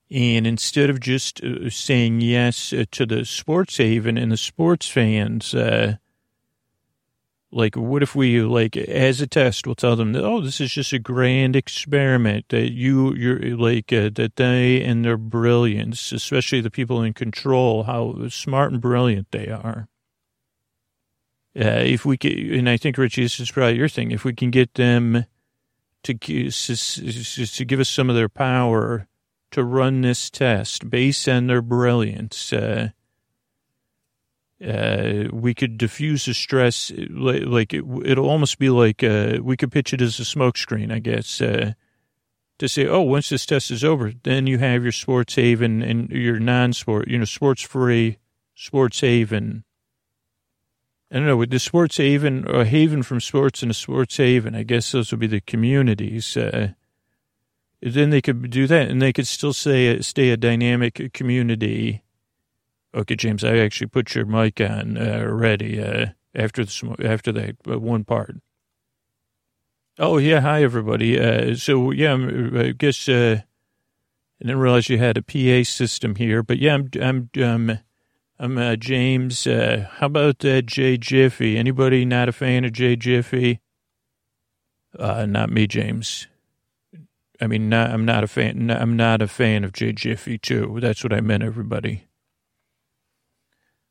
Speaker 1: And instead of just uh, saying yes uh, to the sports haven and the sports fans, uh, like, what if we, like, as a test, we'll tell them, that, oh, this is just a grand experiment that you, you're like, uh, that they and their brilliance, especially the people in control, how smart and brilliant they are. Uh, if we can, and I think, Richie, this is probably your thing, if we can get them to, to give us some of their power to run this test based on their brilliance, uh, uh, we could diffuse the stress. Like, like it, will almost be like uh, we could pitch it as a smokescreen, I guess, uh, to say, oh, once this test is over, then you have your sports haven and your non-sport, you know, sports-free sports haven. I don't know, with the sports haven, or haven from sports and a sports haven, I guess those would be the communities. Uh, then they could do that, and they could still say stay a dynamic community Okay, James, I actually put your mic on uh, already uh, after the, after that uh, one part. Oh yeah, hi everybody. Uh, so yeah, I guess uh, I didn't realize you had a PA system here, but yeah, I'm I'm um, I'm uh, James. Uh, how about uh, Jay Jiffy? Anybody not a fan of Jay Jiffy? Uh, not me, James. I mean, not, I'm not a fan. I'm not a fan of Jay Jiffy too. That's what I meant, everybody.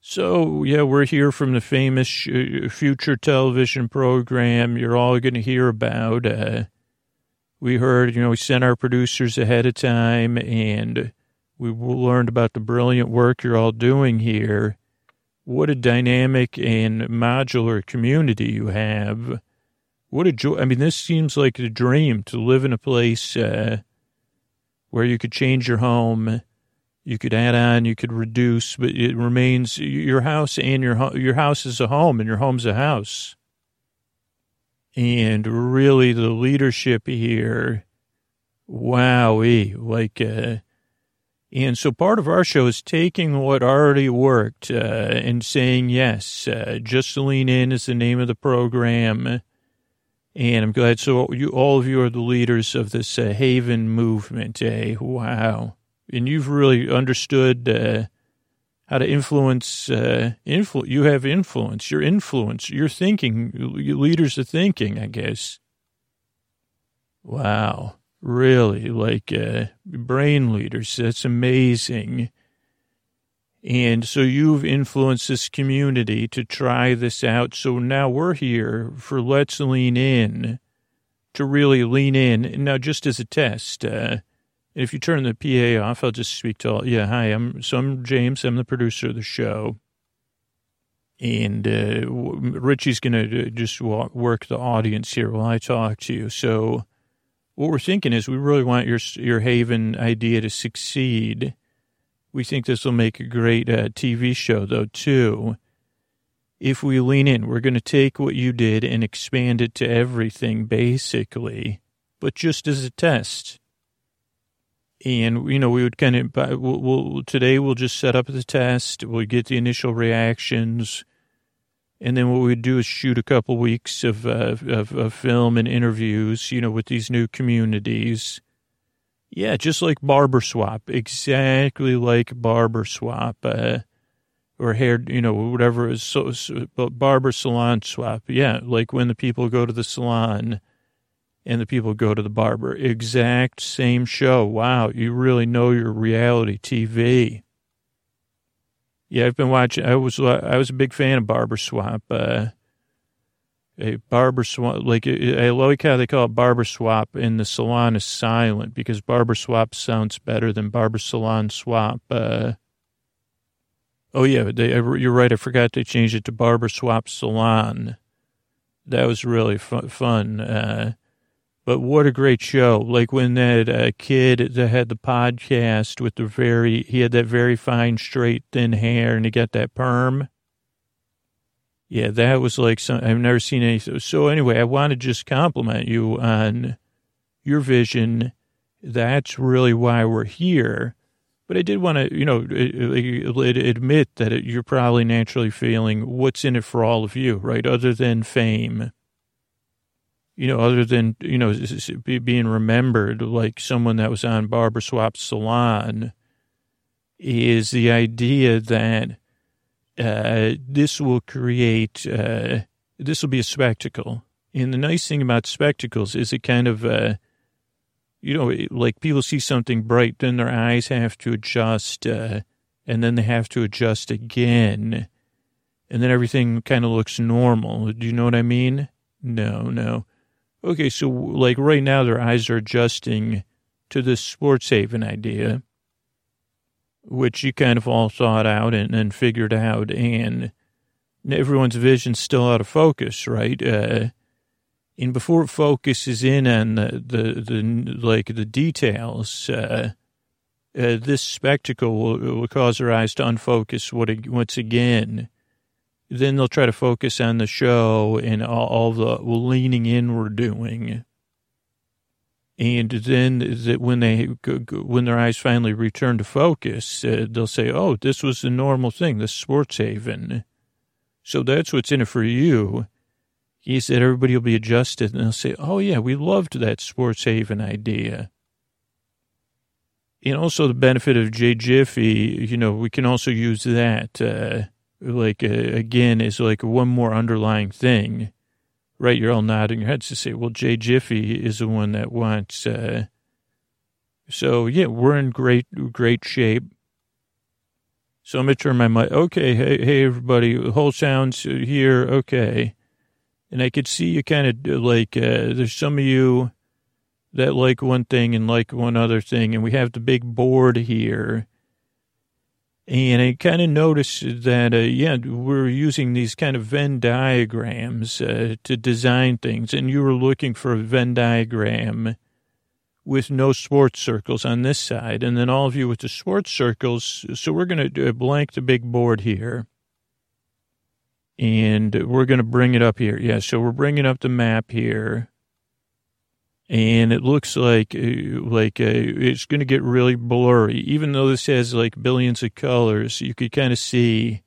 Speaker 1: So, yeah, we're here from the famous future television program you're all going to hear about. Uh, we heard, you know, we sent our producers ahead of time and we learned about the brilliant work you're all doing here. What a dynamic and modular community you have. What a joy. I mean, this seems like a dream to live in a place uh, where you could change your home you could add on, you could reduce, but it remains your house and your your house is a home and your home's a house. And really, the leadership here, wowee, like, uh, and so part of our show is taking what already worked uh, and saying yes. Uh, Just lean in is the name of the program, and I'm glad. So you, all of you are the leaders of this uh, Haven movement. Eh? Wow and you've really understood uh, how to influence. Uh, influ- you have influence. Your influence. Your thinking. Your leaders of thinking. I guess. Wow, really, like uh, brain leaders. That's amazing. And so you've influenced this community to try this out. So now we're here for Let's Lean In to really lean in. Now, just as a test, uh, if you turn the PA off, I'll just speak to all. Yeah, hi, I'm so I'm James. I'm the producer of the show, and uh, Richie's going to uh, just walk, work the audience here while I talk to you. So, what we're thinking is, we really want your your Haven idea to succeed. We think this will make a great uh, TV show, though, too. If we lean in, we're going to take what you did and expand it to everything, basically, but just as a test and you know we would kind of we'll, we'll, today we'll just set up the test we'll get the initial reactions and then what we'd do is shoot a couple weeks of, uh, of, of film and interviews you know with these new communities yeah just like barber swap exactly like barber swap uh, or hair you know whatever is so, so barber salon swap yeah like when the people go to the salon and the people go to the barber. Exact same show. Wow, you really know your reality TV. Yeah, I've been watching. I was I was a big fan of Barber Swap. Uh, a barber swap, like I like how they call it barber swap, and the salon is silent because barber swap sounds better than barber salon swap. Uh, oh yeah, they, you're right. I forgot they changed it to barber swap salon. That was really fun. fun. Uh, but what a great show! Like when that uh, kid that had the podcast with the very, he had that very fine, straight, thin hair, and he got that perm. Yeah, that was like some, I've never seen anything. So anyway, I want to just compliment you on your vision. That's really why we're here. But I did want to, you know, admit that you're probably naturally feeling what's in it for all of you, right? Other than fame you know, other than, you know, being remembered like someone that was on Barber Swap Salon, is the idea that uh, this will create, uh, this will be a spectacle. And the nice thing about spectacles is it kind of, uh, you know, like people see something bright, then their eyes have to adjust, uh, and then they have to adjust again. And then everything kind of looks normal. Do you know what I mean? No, no. Okay, so like right now, their eyes are adjusting to the sports haven idea, which you kind of all thought out and, and figured out, and everyone's vision's still out of focus, right? Uh, and before it focuses in on the, the, the like the details, uh, uh, this spectacle will, will, cause their eyes to unfocus what, once again then they'll try to focus on the show and all, all the leaning in we're doing. And then when they when their eyes finally return to focus, uh, they'll say, "Oh, this was the normal thing, the sports haven." So that's what's in it for you. He said everybody will be adjusted, and they'll say, "Oh yeah, we loved that sports haven idea." And also the benefit of J Jiffy, you know, we can also use that. Uh, like uh, again is like one more underlying thing, right? You're all nodding your heads to say, well, Jay Jiffy is the one that wants. Uh, so yeah, we're in great great shape. So I'm gonna turn my mic. Okay, hey hey everybody, whole sounds here. Okay, and I could see you kind of like uh, there's some of you that like one thing and like one other thing, and we have the big board here and I kind of noticed that, uh, yeah, we're using these kind of Venn diagrams uh, to design things. And you were looking for a Venn diagram with no sports circles on this side. And then all of you with the sports circles. So we're going to blank the big board here. And we're going to bring it up here. Yeah, so we're bringing up the map here and it looks like uh, like uh, it's going to get really blurry. Even though this has like billions of colors, you could kind of see.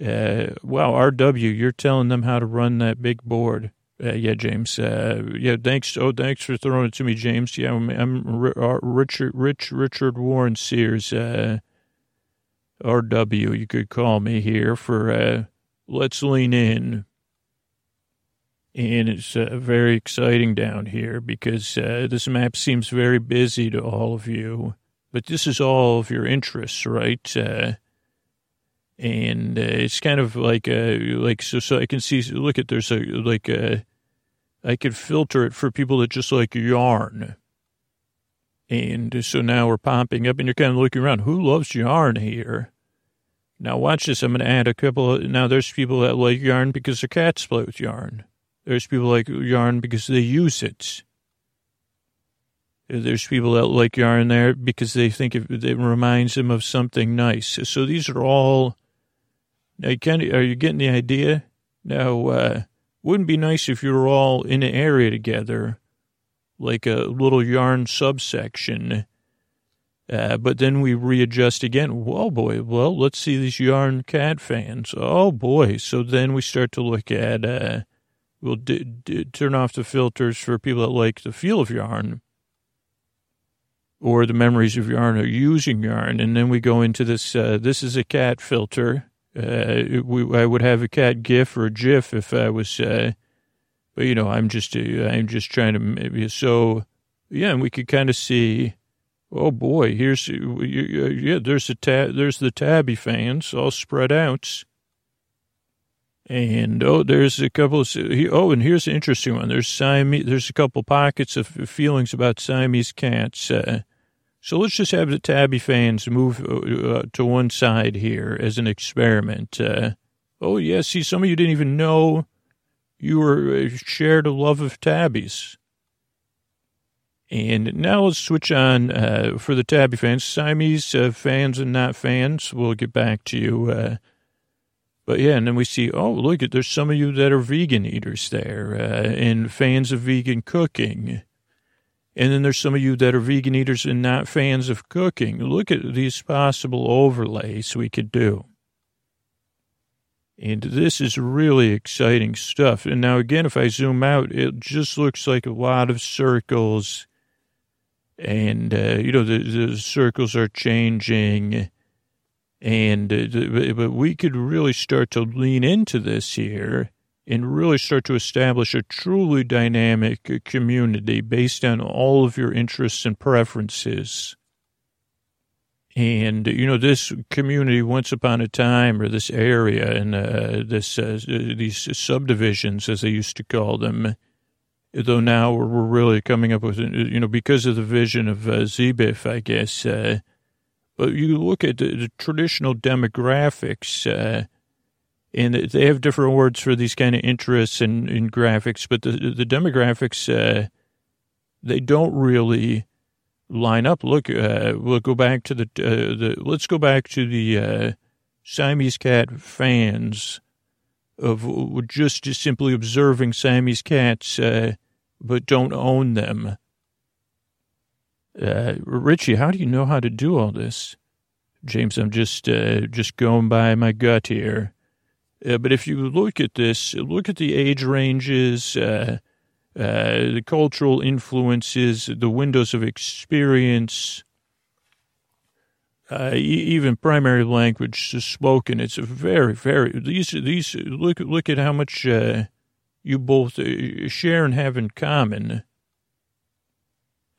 Speaker 1: Uh, wow, RW, you're telling them how to run that big board. Uh, yeah, James. Uh, yeah, thanks. Oh, thanks for throwing it to me, James. Yeah, I'm, I'm uh, Richard, Rich, Richard Warren Sears. RW, you could call me here for. Let's lean in and it's uh, very exciting down here because uh, this map seems very busy to all of you. But this is all of your interests, right? Uh, and uh, it's kind of like a, like so. So I can see. Look at there's a like a. I could filter it for people that just like yarn. And so now we're popping up, and you're kind of looking around. Who loves yarn here? Now watch this. I'm going to add a couple. Of, now there's people that like yarn because their cats play with yarn. There's people like yarn because they use it. There's people that like yarn there because they think it, it reminds them of something nice. So these are all. Now, can, are you getting the idea? Now, uh, wouldn't be nice if you were all in an area together, like a little yarn subsection. Uh, but then we readjust again. Oh boy, well, let's see these yarn cat fans. Oh boy. So then we start to look at uh, We'll d- d- turn off the filters for people that like the feel of yarn or the memories of yarn or using yarn. And then we go into this, uh, this is a cat filter. Uh, we, I would have a cat GIF or a GIF if I was, uh, but you know, I'm just, uh, I'm just trying to maybe, so yeah, and we could kind of see Oh boy, here's yeah. There's the tab. There's the tabby fans all spread out. And oh, there's a couple of oh, and here's an interesting one. There's Siamese. There's a couple pockets of feelings about Siamese cats. Uh, so let's just have the tabby fans move uh, to one side here as an experiment. Uh, oh yeah, see, some of you didn't even know you were uh, shared a love of tabbies. And now let's switch on uh, for the tabby fans, Siamese uh, fans and not fans. We'll get back to you but yeah, and then we see, oh, look there's some of you that are vegan eaters there uh, and fans of vegan cooking. And then there's some of you that are vegan eaters and not fans of cooking. Look at these possible overlays we could do. And this is really exciting stuff. And now, again, if I zoom out, it just looks like a lot of circles. And, uh, you know, the, the circles are changing and uh, but we could really start to lean into this here and really start to establish a truly dynamic uh, community based on all of your interests and preferences. And, you know, this community once upon a time, or this area and uh, this, uh, these subdivisions, as they used to call them, though now we're, really coming up with, you know, because of the vision of uh, I guess, uh, but you look at the, the traditional demographics, uh, and they have different words for these kind of interests in, in graphics, but the, the demographics, uh, they don't really line up. Look, uh, we'll go back to the, uh, the let's go back to the uh, Siamese cat fans of just, just simply observing Siamese cats, uh, but don't own them. Uh, Richie, how do you know how to do all this? James, I'm just uh, just going by my gut here. Uh, but if you look at this, look at the age ranges, uh, uh the cultural influences, the windows of experience, uh, even primary language spoken. It's a very, very these these look look at how much uh, you both share and have in common.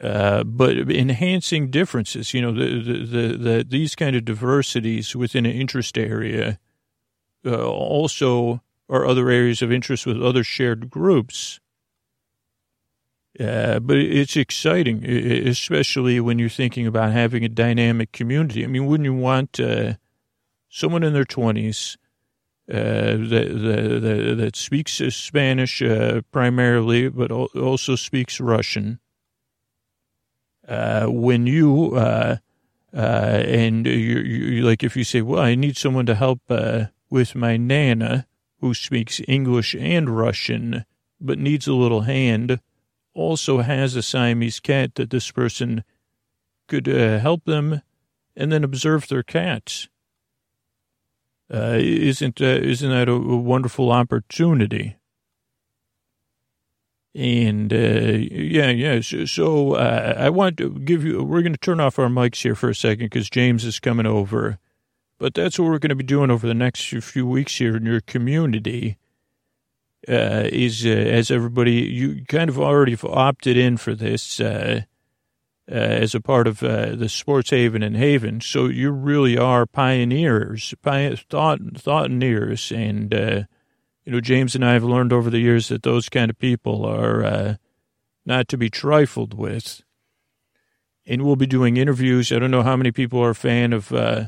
Speaker 1: Uh, but enhancing differences, you know, the, the, the, the, these kind of diversities within an interest area uh, also are other areas of interest with other shared groups. Uh, but it's exciting, especially when you're thinking about having a dynamic community. I mean, wouldn't you want uh, someone in their 20s uh, that, that, that, speaks Spanish primarily, but also speaks Russian? Uh, when you uh, uh, and you, you like if you say, well, I need someone to help uh, with my nana who speaks English and Russian but needs a little hand, also has a Siamese cat that this person could uh, help them and then observe their cats. Uh, isn't uh, isn't that a, a wonderful opportunity? And uh, yeah, yeah. So, so uh, I want to give you. We're going to turn off our mics here for a second because James is coming over. But that's what we're going to be doing over the next few weeks here in your community. Uh, is uh, as everybody you kind of already opted in for this uh, uh, as a part of the Sports Haven and Haven, so you really are pioneers, pi- thought thoughtineers, and you know, James and I have learned over the years that those kind of people are uh, not to be trifled with. And we'll be doing interviews. I don't know how many people are a fan of uh,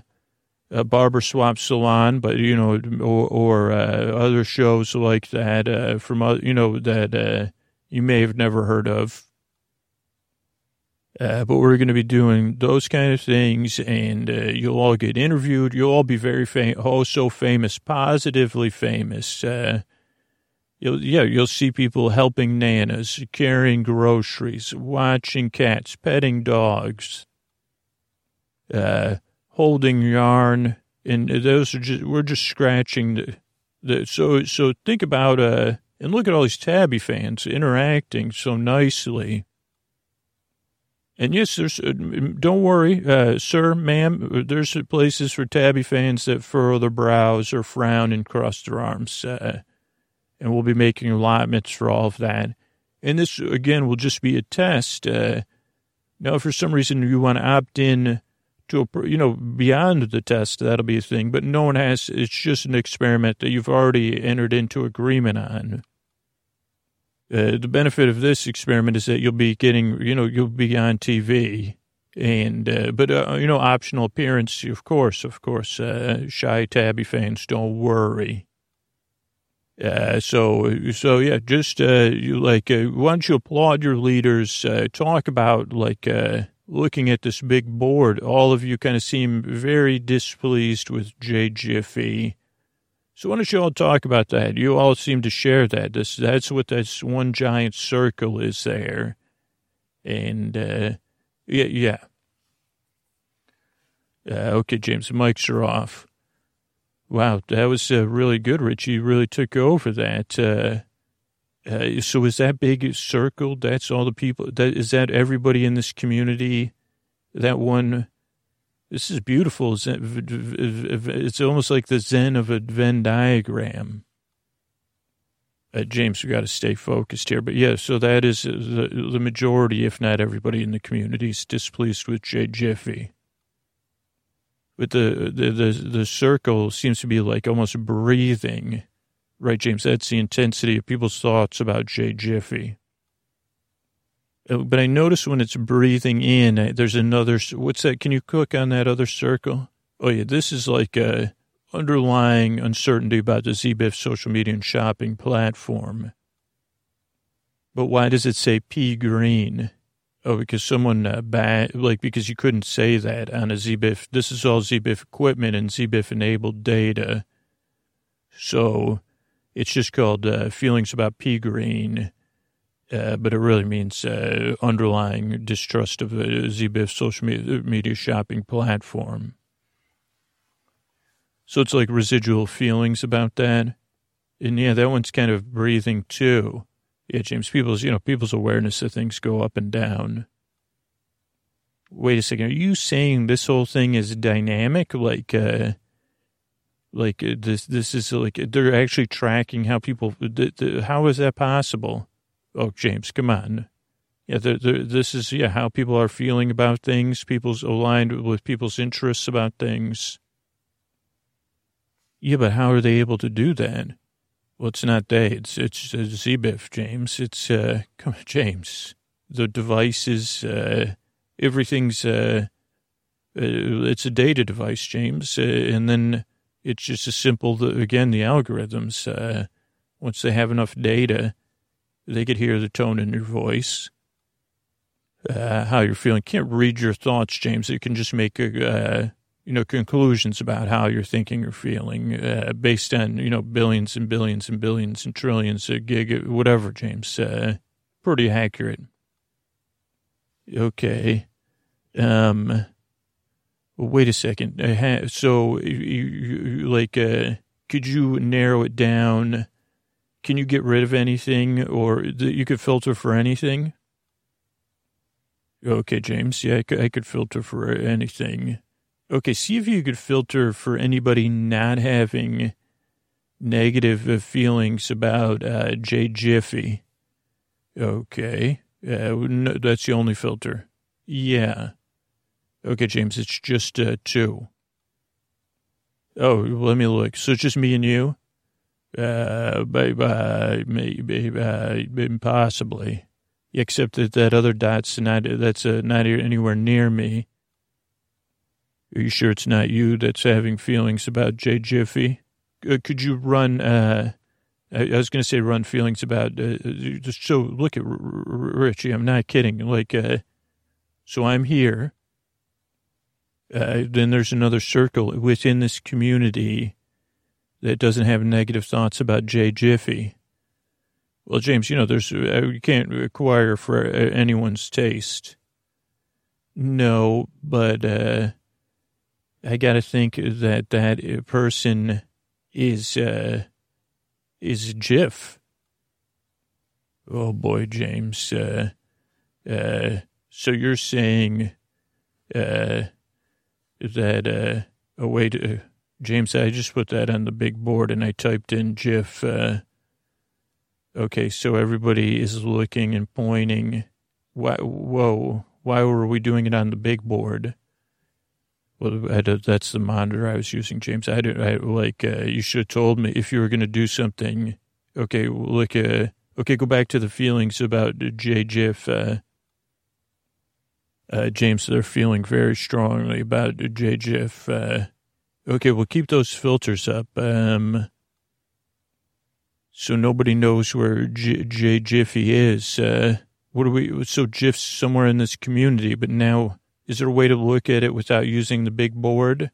Speaker 1: a Barber Swap Salon, but, you know, or, or uh, other shows like that uh, from, you know, that uh, you may have never heard of. Uh, but we're going to be doing those kind of things, and uh, you'll all get interviewed. You'll all be very famous, oh, so famous, positively famous. Uh, you'll, yeah, you'll see people helping nanas, carrying groceries, watching cats, petting dogs, uh, holding yarn, and those are just we're just scratching the, the so so think about uh and look at all these tabby fans interacting so nicely and yes, there's, uh, don't worry, uh, sir, ma'am, there's places for tabby fans that furrow their brows or frown and cross their arms. Uh, and we'll be making allotments for all of that. And this, again, will just be a test. Uh, Now, if for some reason you want to opt in to a, you know, beyond the test, that'll be a thing. But no one has, it's just an experiment that you've already entered into agreement on. Uh, the benefit of this experiment is that you'll be getting, you know, you'll be on TV. And, uh, but, uh, you know, optional appearance, of course, of course, uh, shy tabby fans, don't worry. Uh, so, so yeah, just, you like, why you applaud your leaders, talk about like, looking at this big board, all of you kind of seem very displeased with Jay Jiffy. So why don't you all talk about that? You all seem to share that. This that's what this one giant circle is there. And uh yeah, yeah. Uh, okay, James, the mics are off. Wow, that was uh, really good, Richie. You really took over that. Uh, uh, so is that big circle? That's all the people. That is that everybody in this community. That one. This is beautiful. It's almost like the Zen of a Venn diagram. Uh, James, we got to stay focused here. But yeah, so that is uh, the, the majority, if not everybody in the community, is displeased with Jay Jiffy. But the, the the the circle seems to be like almost breathing Right, James, that's the intensity of people's thoughts about Jay Jiffy. Uh, but I notice when it's breathing in, uh, there's another, what's that? Can you click on that other circle? Oh, yeah, this is like a underlying uncertainty about the ZBIF social media and shopping platform. But why does it say P green? Oh, because someone, uh, like, because you couldn't say that on a ZBIF. This is all ZBIF equipment and ZBIF enabled data. So it's just called uh, Feelings About P Green, uh, but it really means uh, underlying distrust of the ZBIF social media shopping platform. So it's like residual feelings about that. And yeah, that one's kind of breathing too. Yeah, James, people's, you know, people's awareness of things go up and down. Wait a second. Are you saying this whole thing is dynamic? Like, uh, like uh, this, this is like they're actually tracking how people. The, the, how is that possible? Oh, James, come on. Yeah, they're, they're, this is yeah how people are feeling about things. People's aligned with people's interests about things. Yeah, but how are they able to do that? Well, it's not they. It's it's uh, James. It's uh, come on, James. The devices, uh, everything's uh, uh, it's a data device, James, uh, and then it's just a simple, again, the algorithms, uh, once they have enough data, they could hear the tone in your voice, uh, how you're feeling. Can't read your thoughts, James. It can just make, a, uh, you know, conclusions about how you're thinking or feeling uh, based on, you know, billions and billions and billions and trillions of gig, whatever, James. Uh, pretty accurate. Okay. Um, wait a second. So, you, you, like, uh, could you narrow it down? Can you get rid of anything, or you could filter for anything? Okay, James. Yeah, I could, I could filter for anything. Okay, see if you could filter for anybody not having negative uh, feelings about uh, Jay Jiffy. Okay, uh, no, that's the only filter. Yeah. Okay, James, it's just uh, two. Oh, let me look. So it's just me and you? Uh, maybe, maybe, uh, possibly. Except that that other dot's not, that's uh, not anywhere near me. Are you sure it's not you that's having feelings about Jay Jiffy? Uh, could you run, uh, I was going to say run feelings about, uh, just so look at R- R- Richie, I'm not kidding. Like, uh, so I'm here uh, then there's another circle within this community that doesn't have negative thoughts about Jay Jiffy. Well, James, you know, there's uh, you can't acquire for uh, anyone's taste. No, but uh, I got to think that that person is uh, is Jiff. Oh boy, James. Uh, uh, so you're saying uh, that uh, a way to, James, I just put that on the big board and I typed in GIF. Uh, okay, so everybody is looking and pointing. Why, Whoa, Why were we doing it on the big board? Well, I, that's the monitor I was using, James. I didn't I, like. Uh, you should have told me if you were going to do something. Okay, look. Uh, okay, go back to the feelings about J. Jiff. Uh, uh, James, they're feeling very strongly about J. Okay, we'll keep those filters up. Um, so nobody knows where J, Jiffy is. Uh, what do we? So Jiff's somewhere in this community, but now is there a way to look at it without using the big board?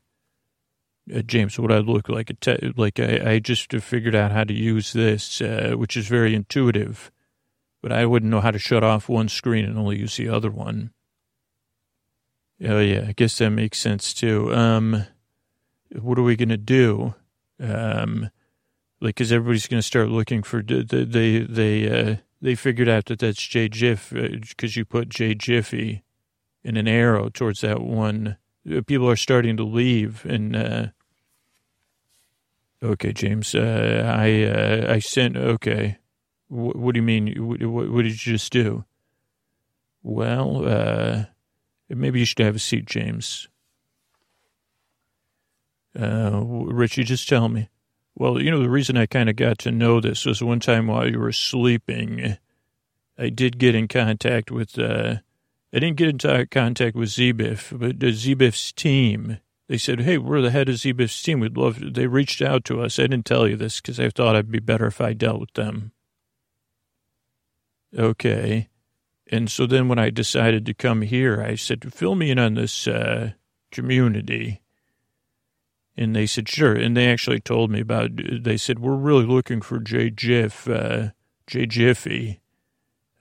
Speaker 1: Uh, James, what I look like? Te- like I, I just figured out how to use this, uh, which is very intuitive, but I wouldn't know how to shut off one screen and only use the other one. Oh yeah, I guess that makes sense too. Um, what are we gonna do? Um, like, cause everybody's gonna start looking for they they they uh, they figured out that that's J Jiff because uh, you put J Jiffy in an arrow towards that one. People are starting to leave, and uh, okay, James, uh, I uh, I sent. Okay, what, do you mean? What, what, did you just do? Well, uh, maybe you should have a seat, James. Uh, Richie, just tell me. Well, you know, the reason I kind of got to know this was one time while you were sleeping, I did get in contact with uh, I didn't get into contact with ZBIF, but ZBIF's team, they said, hey, we're the head of ZBIF's team. We'd love to. They reached out to us. I didn't tell you this because I thought I'd be better if I dealt with them. Okay. And so then when I decided to come here, I said, fill me in on this uh, community. And they said, sure. And they actually told me about, they said, we're really looking for J. Jiff, uh, J. Jiffy.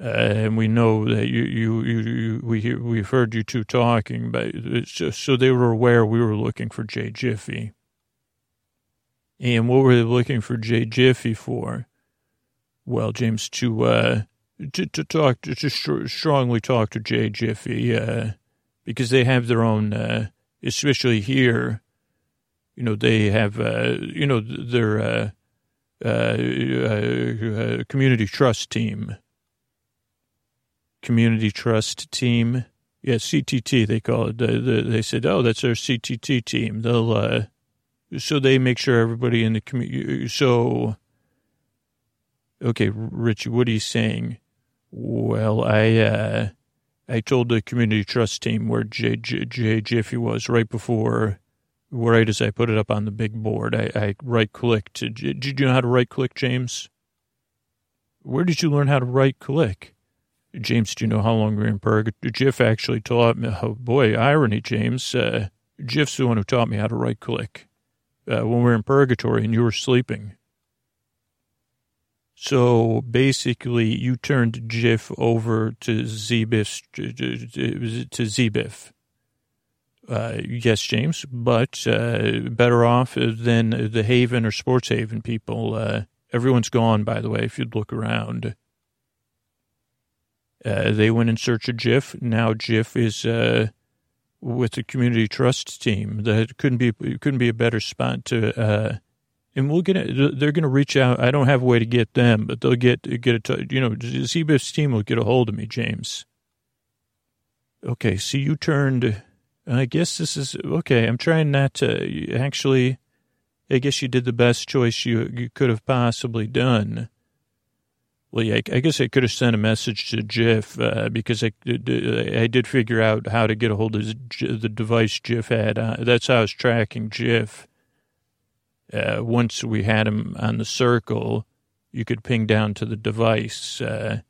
Speaker 1: Uh, and we know that you, you, you, you, we, we've heard you two talking, but just, so they were aware we were looking for Jay Jiffy. And what were they looking for Jay Jiffy for? Well, James, to, uh, to, to talk, to, to strongly talk to Jay Jiffy, uh, because they have their own, uh, especially here, you know, they have, uh, you know, their, uh, uh, uh community trust team community trust team. Yeah, CTT, they call it. They, they said, oh, that's our CTT team. They'll, uh, so they make sure everybody in the community. So, okay, Richie, what are you saying? Well, I, uh, I told the community trust team where J, J, J Jiffy was right before, right as I put it up on the big board. I, I right clicked. Did you know how to right click, James? Where did you learn how to right click? James, do you know how long we are in purgatory? Jiff actually taught me. Oh, boy, irony, James. Uh, Jiff's the one who taught me how to right click uh, when we were in purgatory and you were sleeping. So basically, you turned Jiff over to Zbiff, to Zbiff. Uh, yes, James, but uh, better off than the Haven or Sports Haven people. Uh, everyone's gone, by the way, if you'd look around. Uh, they went in search of Jiff. Now Jiff is uh, with the community trust team. That couldn't be couldn't be a better spot to. Uh, and we'll get. They're going to reach out. I don't have a way to get them, but they'll get get a. You know, ZBIF's team will get a hold of me, James. Okay, so you turned. I guess this is okay. I'm trying not to actually. I guess you did the best choice you, you could have possibly done. Well, yeah, I guess I could have sent a message to Jiff uh, because I, I did figure out how to get a hold of the device Jiff had. Uh, that's how I was tracking Jiff. Uh, once we had him on the circle, you could ping down to the device. Uh,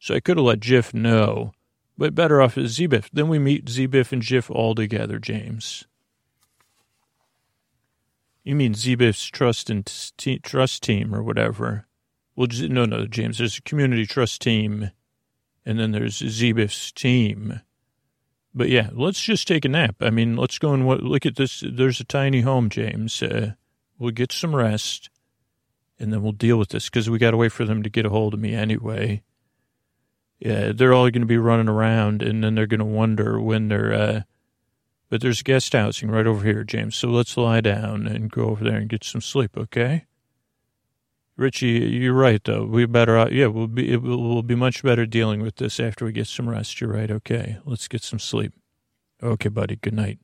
Speaker 1: so I could have let Jiff know, but better off is ZBIF. Then we meet ZBIF and Jiff all together, James. You mean ZBIF's trust and trust team or whatever? Well, no, no, James. There's a community trust team, and then there's ZBIF's team. But yeah, let's just take a nap. I mean, let's go and look at this. There's a tiny home, James. Uh, we'll get some rest, and then we'll deal with this because we got to wait for them to get a hold of me anyway. Yeah, they're all going to be running around, and then they're going to wonder when they're. Uh, but there's guest housing right over here, James. So let's lie down and go over there and get some sleep, okay? Richie, you're right though. We better, uh, yeah, we'll be it will, we'll be much better dealing with this after we get some rest. You're right. Okay, let's get some sleep. Okay, buddy. Good night.